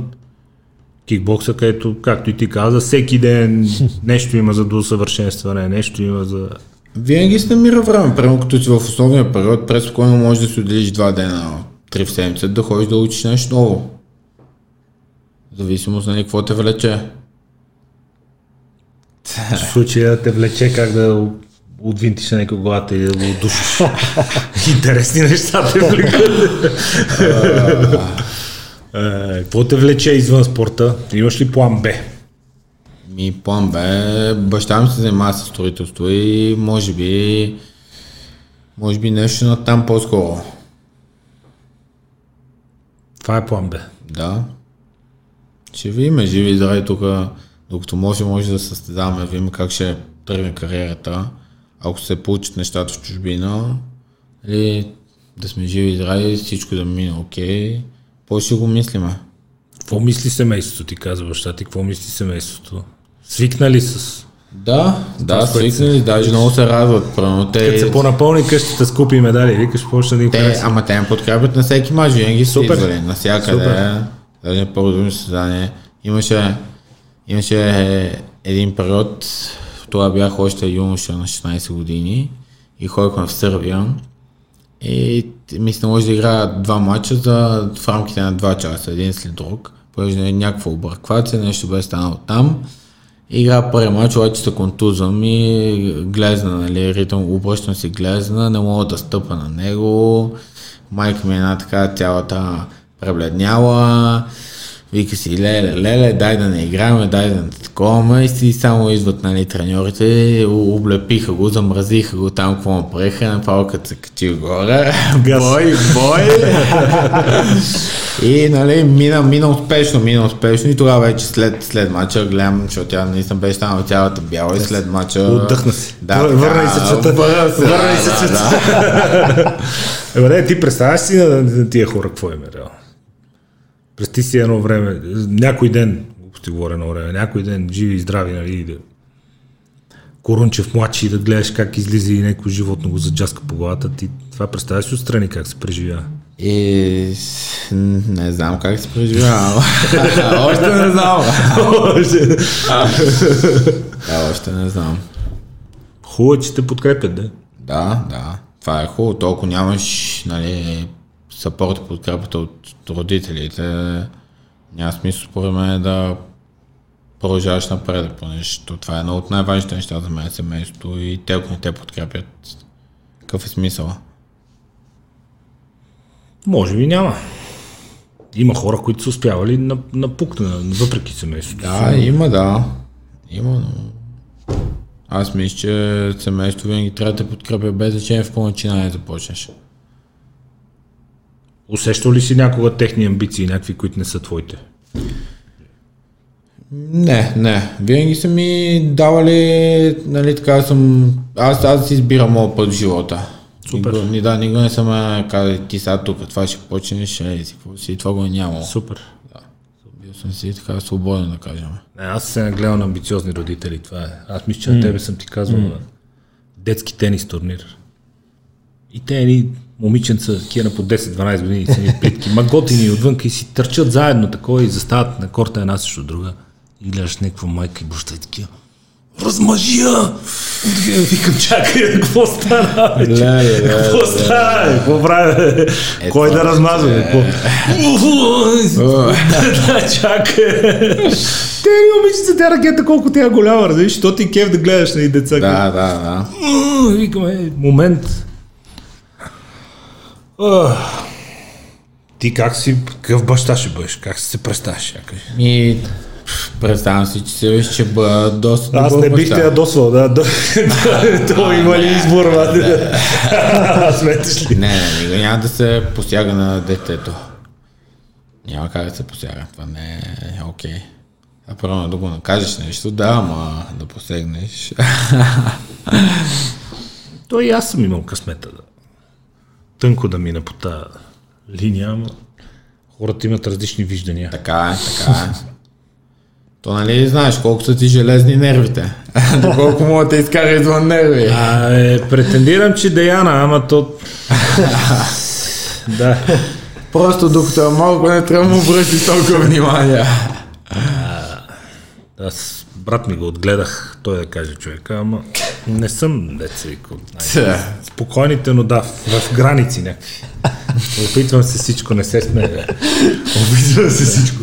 кикбокса, където, както и ти каза, всеки ден нещо има за досъвършенстване, нещо има за... Винаги се намира време, примерно като си в основния период, през спокойно можеш да си отделиш два дена, три в седмица, да ходиш да учиш нещо ново. Зависимост на какво те влече. В случая те влече как да отвинтиш на някой главата и да го отдушиш. Интересни неща те вликат. Е, Какво те влече извън спорта? Имаш ли план Б? Ми план бе, баща ми се занимава с строителство и може би, може би нещо на там по-скоро. Това е план Б. Да. Ще видим, живи и здрави тук, докато може, може да състезаваме, видим как ще тръгне кариерата. Ако се получат нещата в чужбина, или да сме живи и здрави, всичко да мине окей, по ще го мислиме. Какво мисли семейството ти, казва баща ти? Какво мисли семейството? Свикнали с... Да, да, с свикнали, даже много се радват. Прано, те, Като се по-напълни къщата с купи медали, викаш, почна да им Те, ама те ме подкрепят на всеки мач, винаги са Супер. идвали, навсякъде. Супер. Даже на първото състезание. Имаше, имаше един период, това бях още юноша на 16 години и ходихме в Сърбия и ми се наложи да играя два мача за, в рамките на два часа, един след друг, понеже някаква обърквация, нещо бе станало там. Игра първи мач, обаче се контузвам и глезна, нали, ритъм, обръщам си глезна, не мога да стъпа на него. Майка ми е една така цялата пребледняла. Вика си, леле, леле, дай да не играем, дай да не таковаме. И си само идват нали, треньорите, облепиха го, замразиха го там, какво му преха, направо като се качи горе. бой, бой! И нали, мина, мина успешно, мина успешно и тогава вече след, след мача гледам, защото тя наистина беше станала цялата бяла и след мача... Отдъхна си. Да, Вър- върна и се цвета. Върна се, цвета. не, ти представяш си на, на тия хора какво им е реално? Представи си едно време, някой ден, глупости говоря едно време, някой ден, живи и здрави, нали, да Корунчев младши да гледаш как излиза и някой животно го заджаска по главата, ти това представяш си отстрани как се преживява. И с- не знам как се преживява. още не знам. да, още не знам. Хубаво, е, че те подкрепят, да? Да, да. Това е хубаво. Толкова нямаш, нали, съпорт и подкрепата от родителите. Няма смисъл според мен да продължаваш напред, понеже то това е едно от най-важните неща за мен, семейството и те, ако не те подкрепят, какъв е смисъл? Може би няма. Има хора, които са успявали на, на пук, на, въпреки семейството. Да, има, да. Има, но... Аз мисля, че семейството винаги трябва да подкрепя без значение в какво начинание започнеш. Усещал ли си някога техни амбиции, някакви, които не са твоите? Не, не. Винаги са ми давали, нали така съм... Аз, аз си избирам моят път в живота. Супер. Никога, ни, да, никога не са ме казали, ти сега тук, това ще почнеш, е, си, какво си, това го е нямало. Супер. Бил съм си така свободен, да кажем. Не, аз се нагледал на амбициозни родители, това е. Аз мисля, че на тебе съм ти казвал на детски тенис турнир. И те едни момиченца, такива на по 10-12 години, са ни плитки, ма готини отвънка и си търчат заедно такова и застават на корта една срещу друга. И гледаш някаква майка и баща и такива. Размъжи я! Викам, чакай, какво стана? Какво стана? Какво прави? Е, Кой да размазва? бе? Какво? Да, чакай. Те ни момичета, тя ракета колко тя е голяма, разбираш, що ти кеф да гледаш на и деца. Да, да, да. Викаме, момент. Ах. Ти как си, какъв баща ще бъдеш? Как си се представяш? я кажи? И представям си, че се ще бъда доста Аз не бих те ядосвал, да. То има ли избор, бе? Сметаш ли? Не, не, няма да се посяга на детето. Няма как да се посяга. Това не е окей. А първо да го накажеш нещо, да, ама да посегнеш. То и аз съм имал късмета да тънко да мина по тази линия, ама хората имат различни виждания. така е, така е. То нали знаеш колко са ти железни нервите. Доколко мога да изкара извън нерви. А, е, претендирам, че Деяна, ама то... да. Просто докато е малко не трябва да му обръщиш толкова внимание. Аз брат ми го отгледах, той да каже човека, ама не съм деца и Ца. Спокойните, но да, в, в граници някакви. Опитвам се всичко, не се сме. бе. Опитвам се всичко.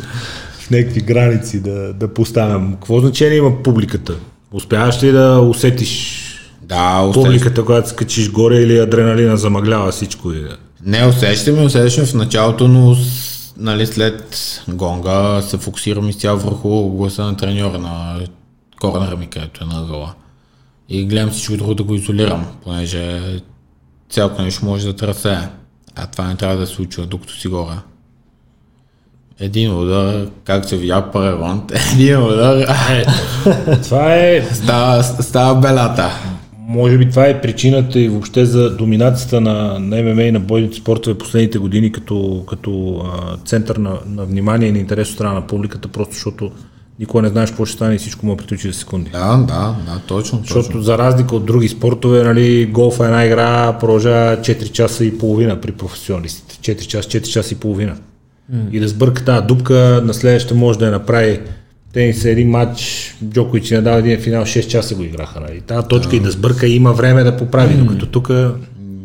В някакви граници да, да поставям. Какво значение има публиката? Успяваш ли да усетиш Да, усещам. Публиката, когато скачиш горе или адреналина замъглява всичко. И... Не, усещаме, усещаме в началото, но нали, след гонга се фокусирам изцяло върху гласа на треньора на корнера ми, където е на ъгъла. И гледам всичко друго да го изолирам, понеже цялото нещо може да трасе. А това не трябва да се случва докато си горе. Един удар, както се видя рунд, един удар, Това е, става, става белата. може би това е причината и въобще за доминацията на, на ММА и на бойните спортове последните години като, като а, център на, на внимание и на интерес от страна на публиката, просто защото никога не знаеш какво ще стане и всичко му приключи за секунди. Да, да, да, точно. точно. Защото за разлика от други спортове, нали, голф е една игра продължава 4 часа и половина при професионалистите. 4 часа, 4 часа и половина. Mm. И да сбърка тази дупка, на следващата може да я направи тенис е един матч, Джокович не дава един финал, 6 часа го играха. Нали. Тази точка и да сбърка има време да поправи, mm. докато тук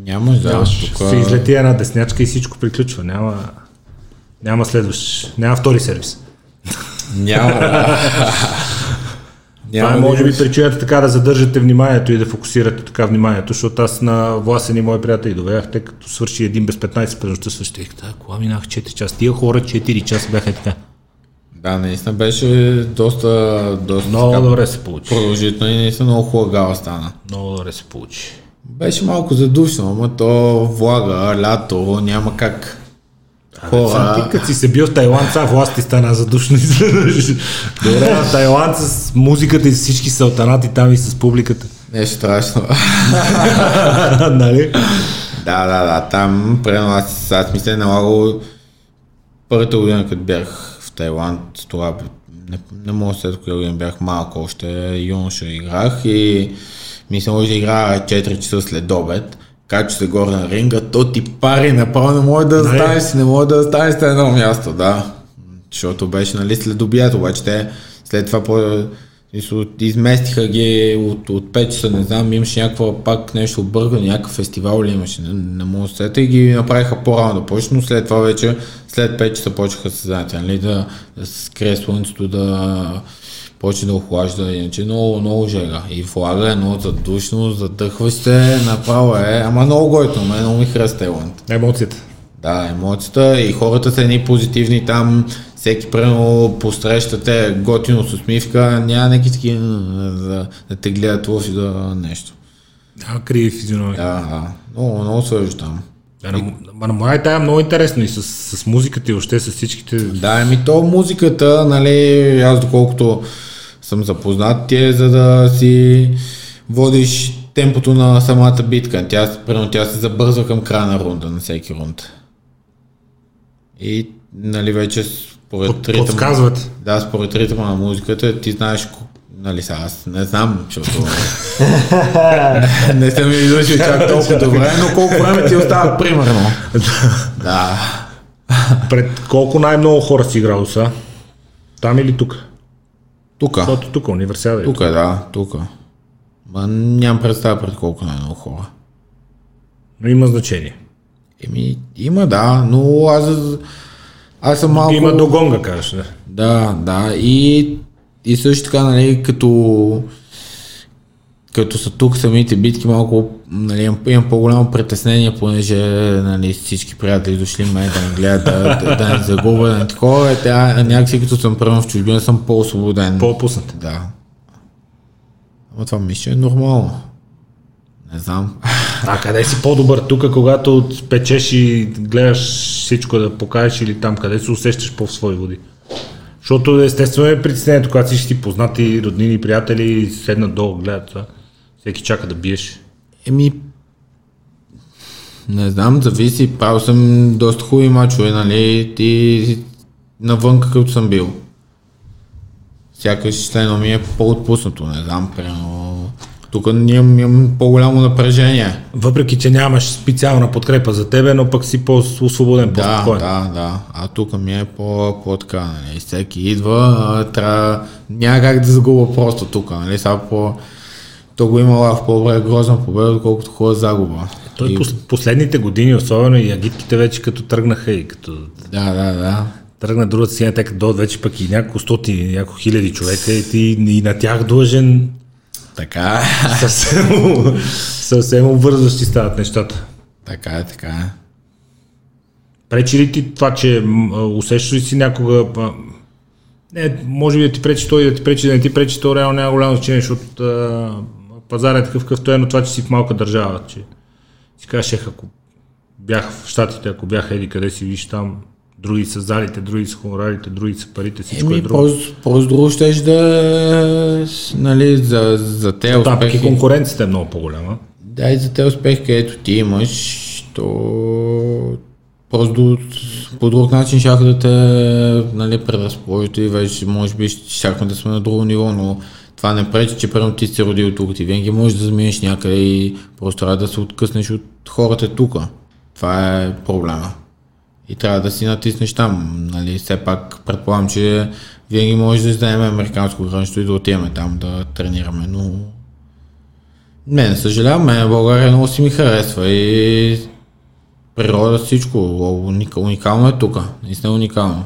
Няма, да, тук... се излети една деснячка и всичко приключва. Няма, няма следващ, няма втори сервис. Няма. да. Това е може би причината така да задържате вниманието и да фокусирате така вниманието, защото аз на Власен и мои приятели доведах, тъй като свърши един без 15 през нощта, свърши, тъй като кола минах 4 часа. Тия хора 4 часа бяха така. Да, наистина беше доста, доста Много така добре се получи. продължително и наистина много хубава гала стана. Много добре се получи. Беше малко задушно, ама то влага, лято, няма как. Хора, ти като си се бил в Тайланд, сега власт ти стана задушно изведнъж. Добре, в Тайланд с музиката и всички салтанати там и с публиката. нещо страшно. нали? да, да, да, там, примерно аз, аз мисля, налагало първата година, като бях в Тайланд, това не, не мога след коя година бях малко, още юноша играх и мисля, може да играя 4 часа след обед, качу се горе на ринга, то ти пари, направо не може да останеш, не може да останеш на едно място, да. Защото беше нали след обяд, обаче те след това по изместиха ги от, от 5 часа, не знам, имаше някаква пак нещо объркано, някакъв фестивал ли имаше, не, не мога да се сетя и ги направиха по-рано да почне, но след това вече, след 5 часа почнаха състезанията, нали, да, да се скрие слънцето, да почне да охлажда, иначе много, много жега. И влага е много задушно, задъхваш се, направо е, ама много гойто, мен много ми харесва Тайланд. Емоцията. Да, емоцията и хората са едни позитивни там, всеки прено посрещате готино с усмивка, няма някакви такива да, да те гледат лоши да нещо. Да, криви физиономия. Да, да, много, много свежо там. Да, на, на, тая е много интересно и с, с музиката и въобще с всичките... Да, еми то музиката, нали, аз доколкото съм запознат, ти е за да си водиш темпото на самата битка. Тя, примерно, тя се забързва към края на рунда, на всеки рунд. И, нали, вече според Под, ритъма... подсказват. Да, според ритъма на музиката, ти знаеш, нали сега, аз не знам, защото не съм ми изучил чак толкова добре, но колко време ти остава, примерно. да. Пред колко най-много хора си играл са? Там или тук? Тук. Защото тук универсиада е. Тук, да, тук. Ма нямам представа пред колко най-много хора. Но има значение. Еми, има, да, но аз, аз съм малко... Има до гонга, кажеш. Да. Да, да, и, и също така, нали, като като са тук самите битки, малко нали, имам, по-голямо притеснение, понеже нали, всички приятели дошли мен да ме гледат, да, да, да не загубя, да не такова. Е, тя, някакси като съм първо в чужбина, съм по-освободен. По-пуснат. Да. Ама това мисля е нормално. Не знам. А къде си по-добър? Тук, когато печеш и гледаш всичко да покажеш или там, къде се усещаш по в свои води? Защото естествено е притеснението, когато всички ти познати, роднини, приятели седнат долу, гледат това. Всеки чака да биеш. Еми, не знам, зависи. Правил съм доста хубави мачове, нали, ти навън какъвто съм бил. Сякаш следно ми е по-отпуснато, не знам, примерно. Тук имам, имам по-голямо напрежение. Въпреки, че нямаш специална подкрепа за тебе, но пък си по-свободен, Да, по-спокоен. да, да. А тук ми е по, по-така, нали. Всеки идва, а, трябва... Няма как да загубя просто тук, нали. Сега по... То го имала в по-добре грозна победа, отколкото хубава загуба. Той И- пос, последните години, особено и агитките вече като тръгнаха и като Да, да, да. тръгна другата сцена, те като вече пък и няколко стоти, няколко хиляди човека и ти и на тях длъжен Така, съвсем, съвсем обвързващи стават нещата. така е, така е. Пречи ли ти това, че усещаш ли си някога... Не, може би да ти пречи той, да ти пречи, да не ти пречи, то реално няма голямо значение, защото пазар е такъв какъвто е, но това, че си в малка държава, че си кажеш, ако бях в Штатите, ако бях еди къде си, виж там, други са залите, други са хонорарите, други са парите, всичко е Еми, друго. просто, друго щеш да е, нали, за, за те Там пък и успехи. конкуренцията е много по-голяма. Да, и за те успехи, където ти имаш, то просто по друг начин щяха да те нали, предразположат и вече може би щяхме да сме на друго ниво, но това не пречи, че първо ти се родил тук, ти винаги можеш да заминеш някъде и просто трябва да се откъснеш от хората тук. Това е проблема. И трябва да си натиснеш там. Нали, все пак предполагам, че винаги може да вземем американско гражданство и да отиваме там да тренираме, но не, не съжалявам, мен България много си ми харесва и природа всичко, уника- уникално е тук, наистина уникално.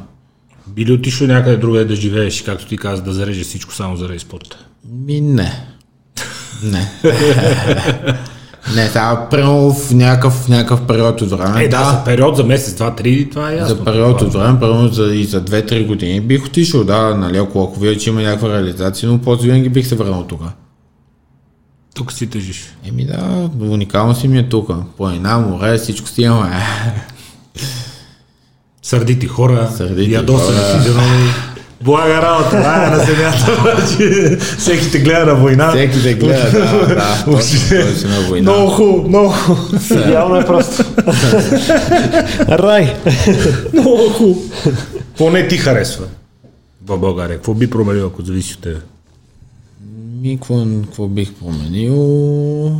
Би ли отишъл някъде другаде да живееш, както ти каза, да зарежеш всичко само заради спорта? Ми не. Не. не, сега примерно в някакъв, някакъв период от време. Е, да, за период, за месец, два, три, това е ясно. За период от време, примерно за, и за 2-3 години бих отишъл, да, нали, ако, ако видя, че има някаква реализация, но после винаги бих се върнал тук. Тук си тъжиш. Еми да, уникално си ми е тук. Планина, море, всичко си имаме. Сърдити хора, Сърдити ядосани хора. физиономии. Блага работа, това е на земята, обаче всеки те гледа на война. Всеки те гледа, да, да, точно, точно на война. Много хубаво, много хубаво. Идеално е просто. Рай. Много хубаво. Поне ти харесва в България. Какво би променил, ако зависи от тебе? Ми, какво, бих променил?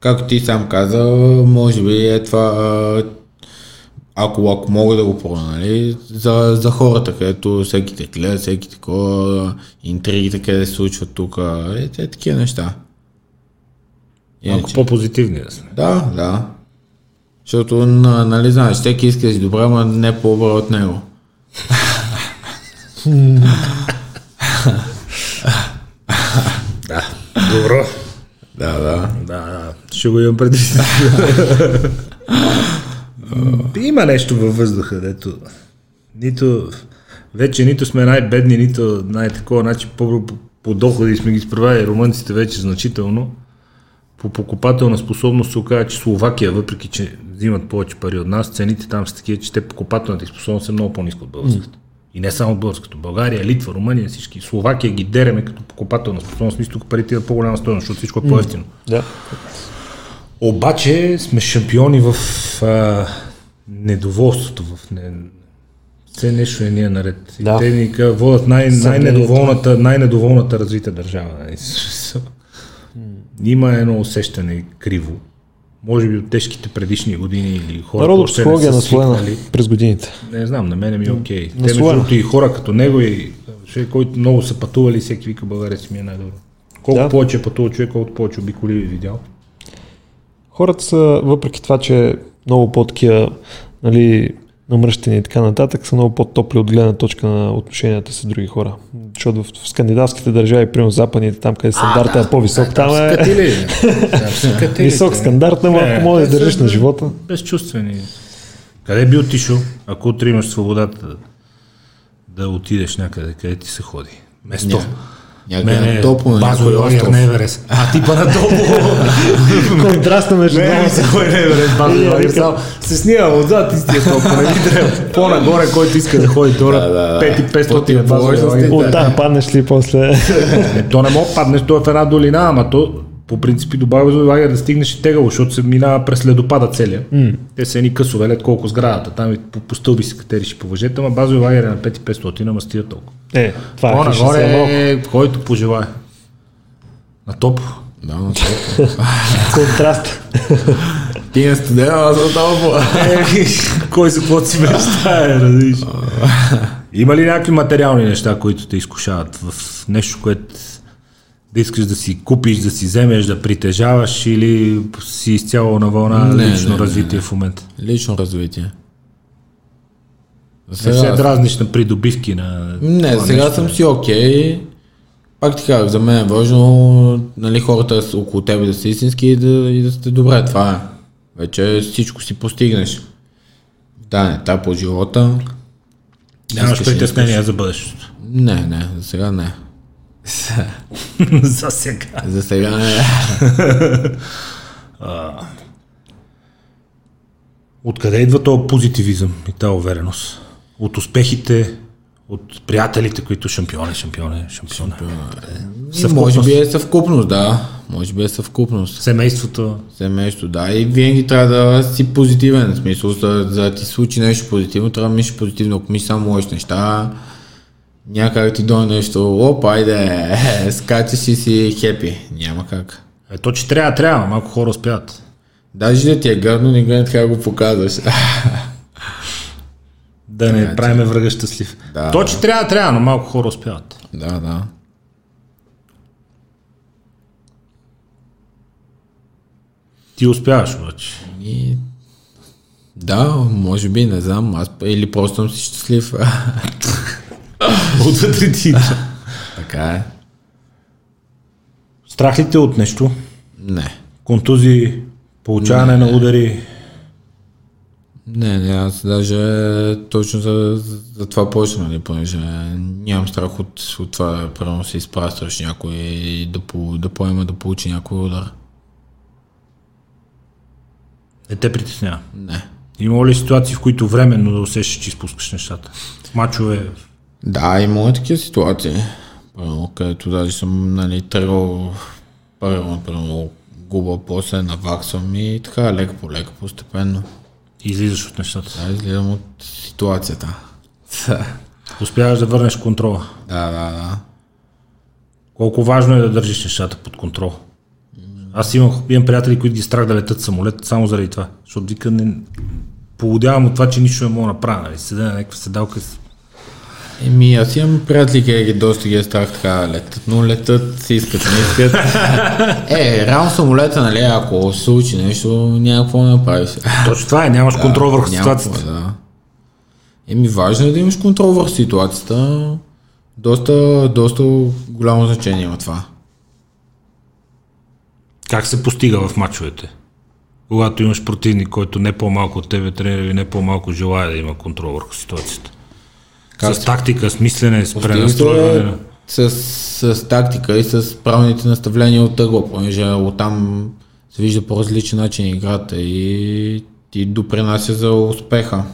Както ти сам каза, може би е това, ако, ако мога да го променя, нали, за, за хората, където всеки те гледа, всеки такова, интригите, къде се случват тук, е, те такива неща. Малко Иначе, по-позитивни да сме. да, да. Защото, на- нали знаеш, всеки иска да си добре, ама не по-добре от него. Да, добро. Да, да. Да, да, ще го имам предвид. Има нещо във въздуха, дето нито вече нито сме най-бедни, нито най-такова, значи по, по доходи сме ги изправили румънците вече значително. По покупателна способност се оказа, че Словакия, въпреки че взимат повече пари от нас, цените там са такива, че те покупателната способност е много по-ниска от българската. И не само от българската. България, Литва, Румъния, всички. Словакия ги дереме като покупателна способност. Мисля, тук парите имат по-голяма стоеност, защото всичко е по-ефтино. Да. Обаче сме шампиони в а, недоволството, в не... все нещо е наред. И Да. те ни водят най- най-недоволната, най-недоволната развита държава. нали? Има едно усещане криво. Може би от тежките предишни години или не Народопсихология са наслоена свикнали. през годините. Не знам, на мене ми е окей. Те между другото и хора като него и човек, който много са пътували, всеки вика България си ми е най-добро. Колко Да. повече е пътува човек, колкото повече обиколи е видял. Хората са, въпреки това, че много по-такива, нали, намръщени и така нататък, са много по-топли от гледна точка на отношенията с други хора. Защото в, в скандинавските държави, примерно западните, там къде стандарта е по-висок, там е Скатили. Там са скатили. висок стандарт, но ако може да държиш на живота. Безчувствени. Къде би отишъл, ако утре имаш свободата да, да отидеш някъде, къде ти се ходи? Место. Ня- Някъде на топло, на базови някой лагер остров. на Еверест. А, типа на топло. Контраста между Не, ми се ходи на Еверест, базови И, лагер. Само Се снима отзад и стига толкова. Не ви трябва. По-нагоре, който иска да ходи Да, дора, да, да. 5 и 500 По-ти е базови възможности, лагер. От там паднеш ли после? Е, то не мога да паднеш, то е в една долина, ама то по принцип и до базови лагер да стигнеш и тегаво, защото се минава през ледопада целия. Mm. Те са едни късове, лед колко сградата. Там и по, по стълби се катериш по въжета, ама базови лагер е на 5500, ама стига толкова. Е, това е По хищно си е нагоре, който пожелае. На топ. Да, на топло. Контраст. Ти е студена, аз съм топло. Е, Кой за какво си мечтае, разбираш? Има ли някакви материални неща, които те изкушават в нещо, което да искаш да си купиш, да си вземеш, да притежаваш или си изцяло на вълна Не, лично не, не, развитие в момента? Лично развитие. Не се дразниш на придобивки на Не, това сега нещо, съм си окей. Пак ти казах, за мен е важно нали, хората около тебе да са истински и да, и да сте добре. Това е. Вече всичко си постигнеш. В даден етап от живота. Нямаш не притеснения за бъдещето. Не, не, за сега не. за сега. За сега не. Откъде идва този позитивизъм и тази увереност? От успехите, от приятелите, които шампиони, шампиони, шампиони. И може би е съвкупност, да. Може би е съвкупност. Семейството. Семейство, да. И винаги трябва да си позитивен. В смисъл, за, за да ти случи нещо позитивно, трябва да мислиш позитивно. Ако мислиш само лоши неща, някак ти дойде нещо, опа, айде, скачаш и си хепи. Няма как. Ето, че трябва, трябва, малко хора успяват. Даже да ти е гадно, не гледай как го показваш. Да не правиме врага щастлив. Да. То, че трябва, трябва, но малко хора успяват. да, да. Ти успяваш обаче. И... Да, може би, не знам. Аз или просто съм си щастлив. Отвътре ти. така е. Страх ли те от нещо? Не. Контузии, получаване на удари. Не, не, аз даже точно за, за това почна, нали, понеже нямам страх от, от това, примерно се изпращаш някой и да, по, да поема да получи някой удар. Не те притеснява. Не. Има ли ситуации, в които временно да усещаш, че изпускаш нещата? Мачове, Да, има такива ситуации, примерно, където даже съм нали, тръгвал, първо, примерно, губа, после наваксвам и така, леко по леко, постепенно. Излизаш от нещата. Да, изгледам от ситуацията. Успяваш да върнеш контрола. Да, да, да. Колко важно е да държиш нещата под контрол. Аз имам, имам приятели, които ги страх да летат самолет само заради това. Защото вика, не, от това, че нищо не мога да направя. Нали? Седа на някаква седалка. Еми, аз имам приятели, ги доста ги е страх така да летат, но летат, си искат, не искат. е, реално самолета, нали, ако се случи нещо, няма какво да направиш. Точно това е, нямаш контрол върху ситуацията. да. Еми, важно е да имаш контрол върху ситуацията. Доста, доста голямо значение има това. Как се постига в мачовете? Когато имаш противник, който не по-малко от тебе тренира и не по-малко желая да има контрол върху ситуацията. Как с тактика, с мислене, с пренастройване. с, с тактика и с правилните наставления от тъгла, понеже оттам се вижда по различен начин играта и ти допринася за успеха.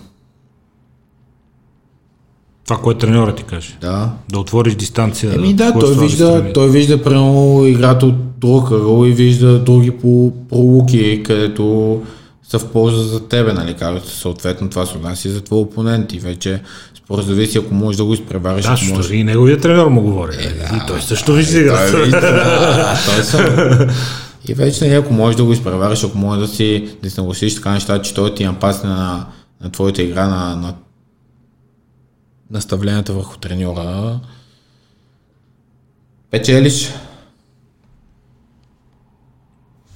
Това, което треньора ти каже. Да. Да отвориш дистанция. Еми да, кой той вижда, той вижда прямо играта от друг ъгъл и вижда други по пролуки, където са в полза за тебе, нали, казват, съответно това се отнася и за твой опонент и вече според зависи, ако можеш да го изпревариш, Да, защото можеш. и неговият треньор му говори. и той също вижда играта. Той вижда, да, той съм. И вече, нали, ако можеш да го изпревариш, ако можеш да си, да си нагласиш така неща, че той ти е напасне на, на твоята игра, на, на наставленията върху треньора, печелиш.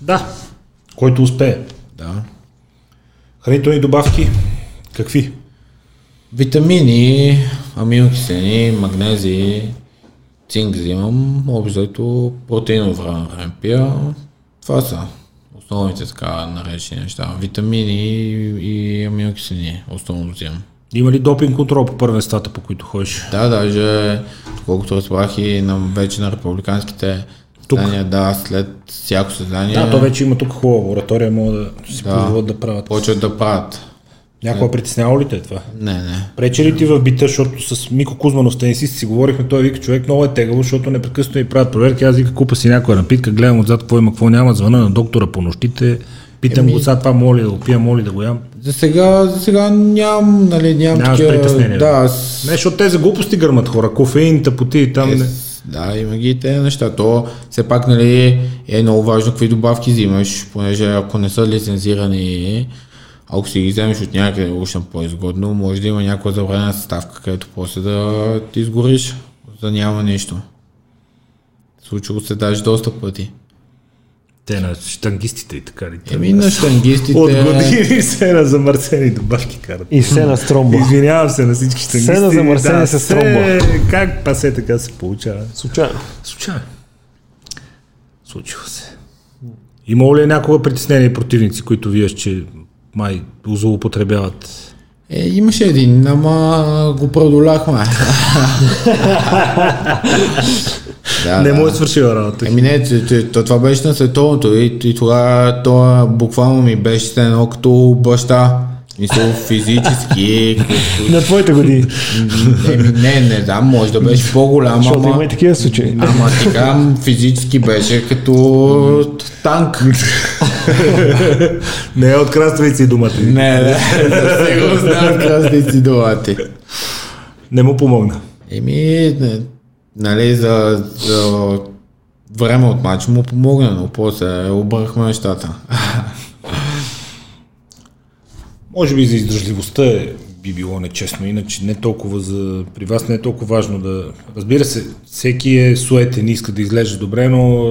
Да. Който успее. Да. Хранителни добавки. Какви? Витамини, аминокиселини, магнези, цинк взимам, общо протеиново време пия. Това са основните така наречени неща. Витамини и аминокиселини основно взимам. Има ли допинг контрол по първенствата, по които ходиш? Да, даже, колкото разбрах и на, вече на републиканските Тук? състезания, да, след всяко състезание Да, то вече има тук хубава лаборатория, могат да си Да. позволят да правят. почват да правят. Някога притеснява ли те това? Не, не. Пречи ли ти в бита, защото с Мико Кузманов тенисист си говорихме, той вика човек много е тегаво, защото непрекъснато ми правят проверки, аз вика купа си някоя напитка, гледам отзад какво има, какво няма, звъна на доктора по нощите, питам Еми- го сега това моли да го пия, моли да го ям. За сега, за сега нямам, нали, нямам Нямаш такива- притеснения, Да, аз Не, защото те за глупости гърмат хора, кофеин, тъпоти и там. Е, Не. Да, има ги и тези неща. То все пак нали, е много важно какви добавки взимаш, понеже ако не са лицензирани, ако си ги вземеш от някъде ушна по-изгодно, може да има някаква забранена съставка, където после да ти изгориш, за да няма нищо. Случило се даже доста пъти. Те на штангистите и така. ли? Еми на штангистите... От години се на замърсени добавки карат. И все на стромба. Извинявам се на всички штангисти. Се на замърсени с се- тромба. Как пасе така се получава? Случайно. Случайно. Случва се. Имало ли е някога притеснени противници, които вие, че май злоупотребяват? Е, имаше един, ама го продоляхме. да, Не да. му е свършила работа. Еми не, то, това беше на световното и, и тогава това буквално ми беше едно като баща. Мисъл физически. като- На твоите години. Еми, не, не знам, може да беше по-голям, Защото има ама, и такива случаи. ама така физически беше като танк. Не е от краставици думата. Не. Не, не, със сигурност не от красници долати. не му помогна. Еми, не, нали, за, за време от матч му помогна, но после обърнахме нещата. Може би за издържливостта е, би било нечестно, иначе не толкова за... При вас не е толкова важно да... Разбира се, всеки е суетен, иска да изглежда добре, но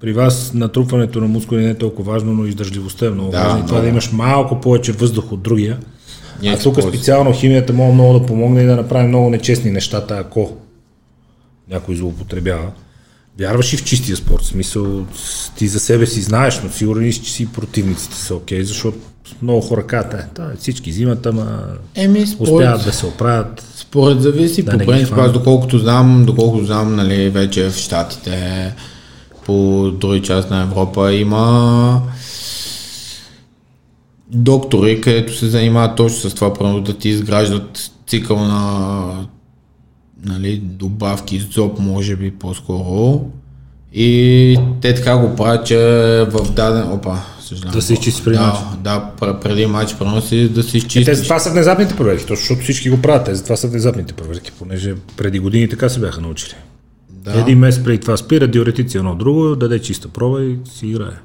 при вас натрупването на мускули не е толкова важно, но издържливостта е много Да, важна. И това да имаш малко повече въздух от другия. И а тук специално химията може много да помогне и да направи много нечестни нещата, ако някой злоупотребява. Вярваш и в чистия спорт, в смисъл ти за себе си знаеш, но сигурен си, че си противниците са окей, защото много хора казват, е, да, всички взимат, ама Еми, според, успяват да се оправят. според зависи, Да по принцип, аз доколкото знам, доколкото знам, нали, вече в Штатите, по други част на Европа има доктори, където се занимават точно с това, примерно да ти изграждат цикъл на нали, добавки, зоб, може би по-скоро. И те така го правят, че в даден... Опа, съжалявам. Да се изчисти преди да, матча. Да, пр- преди матч, примерно си да се Е, изчисти. те затова са внезапните проверки, точно защото всички го правят, те затова са внезапните проверки, понеже преди години така се бяха научили. Да. Един месец преди това спира, диуретици едно друго, даде чиста проба и си играе.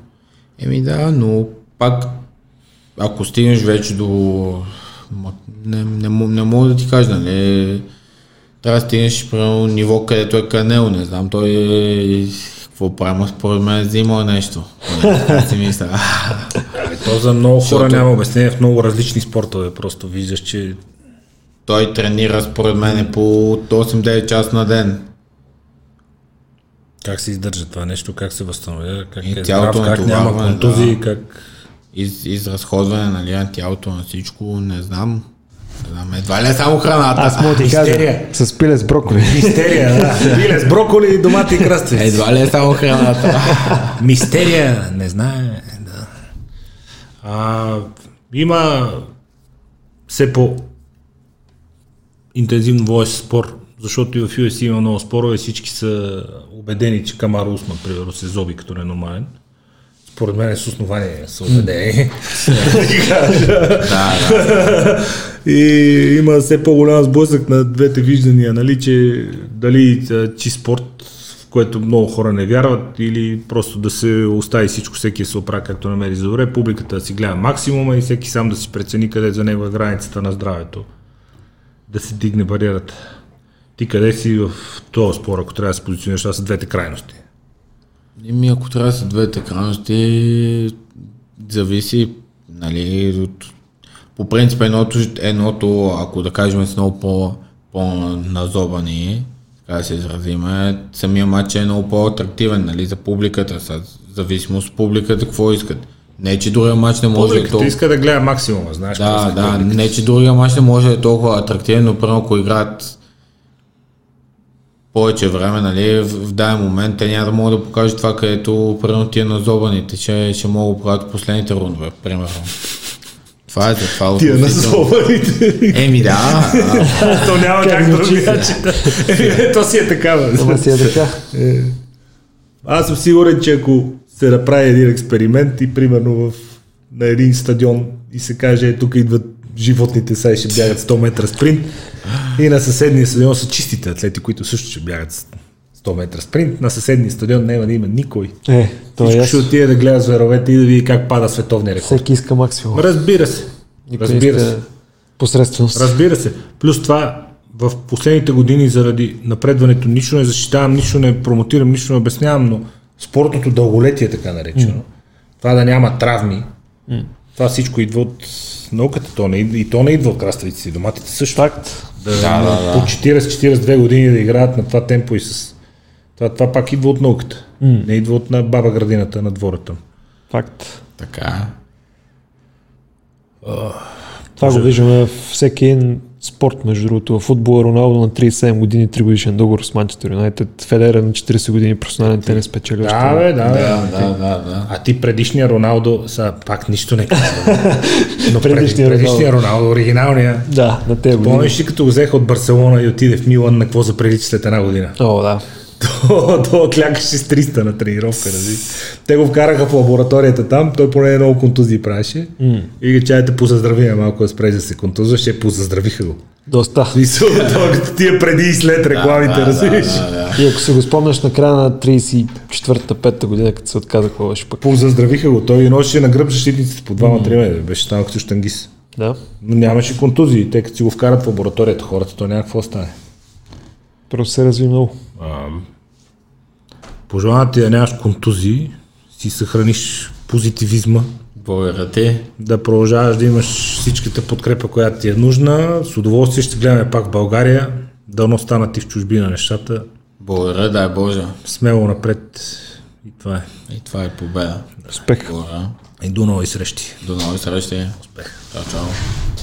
Еми да, но пак, ако стигнеш вече до... Не, не, не мога да ти кажа, нали? Трябва да стигнеш примерно ниво, където е канел, не знам, той е... Какво прави, ма според мен е взимал нещо. Си мисля. Абе, то за много хора Защото- няма обяснение в много различни спортове, просто виждаш, че той тренира според мен по 8-9 часа на ден. как се издържа това нещо, как се възстановява, как И е здрав, как няма контузии, да. как... Из, изразходване нали, на тялото на всичко, не знам. Знам, едва ли е само храната. Аз мога ти кажа. Мистерия. С пиле с броколи. Мистерия, да. Биле с броколи, домати и краставици. Едва ли е само храната. Мистерия, не знае. Да. А, има все по интензивно воен спор, защото и в UFC има много спорове, всички са убедени, че Камар Усман, примерно, се зоби като ненормален. Според мен е с основание са убедени. да. И има все по-голям сблъсък на двете виждания, нали, че дали чи спорт, в което много хора не вярват, или просто да се остави всичко, всеки да се оправи както намери за добре, публиката да си гледа максимума и всеки сам да си прецени къде за него е границата на здравето. Да се дигне бариерата. Ти къде си в този спор, ако трябва да се позиционираш, това са двете крайности. Еми, ако трябва да са двете крайности, зависи, нали, от... По принцип, едното, едното, ако да кажем, с много по, по-назобани, така да се изразиме, самия матч е много по-атрактивен, нали, за публиката, с зависимост от публиката, какво искат. Не, че другия матч не може да е Публиката толкова... иска да гледа максимума, знаеш. Да, да, публиката. не, че другия мач не може да е толкова атрактивен, но първо ако играят повече време, нали, в, в даден момент те няма да могат да покажат това, където примерно тия назобаните, че ще могат да правят последните рундове, примерно. Това е за това. Тия на злобаните. Еми да, То няма Как да звучи? другаче. То си е такава. Ама си е така. Аз съм сигурен, че ако се направи един експеримент и примерно в, на един стадион и се каже, е, тук идват животните, сега ще бягат 100 метра спринт и на съседния стадион са чистите атлети, които също ще бягат с 100 метра спринт. На съседния стадион няма да има никой. Е, то е Всичко ще ясно. отиде да гледа зверовете и да види как пада световния рекорд. Всеки иска максимум. Разбира се. Никой Разбира се. Посредственост. Разбира се. Плюс това, в последните години заради напредването нищо не защитавам, нищо не промотирам, нищо не обяснявам, но спортното дълголетие, така наречено. Това да няма травми. Това всичко идва от науката. То не, и то не идва от краставиците и доматите също. Факт. Да, Да, да, по 40-42 години да играят на това темпо и с... Това, това пак идва от науката. Не идва от на баба градината на двората. Факт. Така. Това го виждаме във всеки спорт, между другото. В футбола Роналдо на 37 години, 3 годишен договор с Манчестър Юнайтед. Федера на 40 години професионален тенис печели още. Да, бе, да. Да, да, да, да. А ти предишния Роналдо, са, пак нищо не казва. Но Предишния предишния, Роналдо, оригиналния. Да, на тези години. Помниш ли като го взеха от Барселона и отиде в Милан, на какво заприлича след една година? О, да. То, то клякаше с 300 на тренировка, рази. Те го вкараха в лабораторията там, той поне много контузии правеше. Mm. И ги чаяте позаздрави, а малко да спре да се контузваше, позаздравиха го. Доста. Смисъл, това като тия преди и след рекламите, да, разбираш? да, да. И ако се го спомняш на края на 34-та, 5-та година, като се отказа, какво беше пък. Позаздравиха го. Той носеше на гръб защитниците по двама три метра. Беше станал като штангис. Да. Но нямаше контузии, тъй като си го вкарат в лабораторията хората, то няма какво да стане. Просто се разви много. Пожелавам ти да нямаш контузии, си съхраниш позитивизма, Благодаря ти. да продължаваш да имаш всичката подкрепа, която ти е нужна. С удоволствие ще гледаме пак в България. Дано станат и в чужбина нещата. Благодаря, дай Боже. Смело напред. И това е. И това е победа. Успех. Благодаря. И до нови срещи. До нови срещи. Успех. Чао, чао.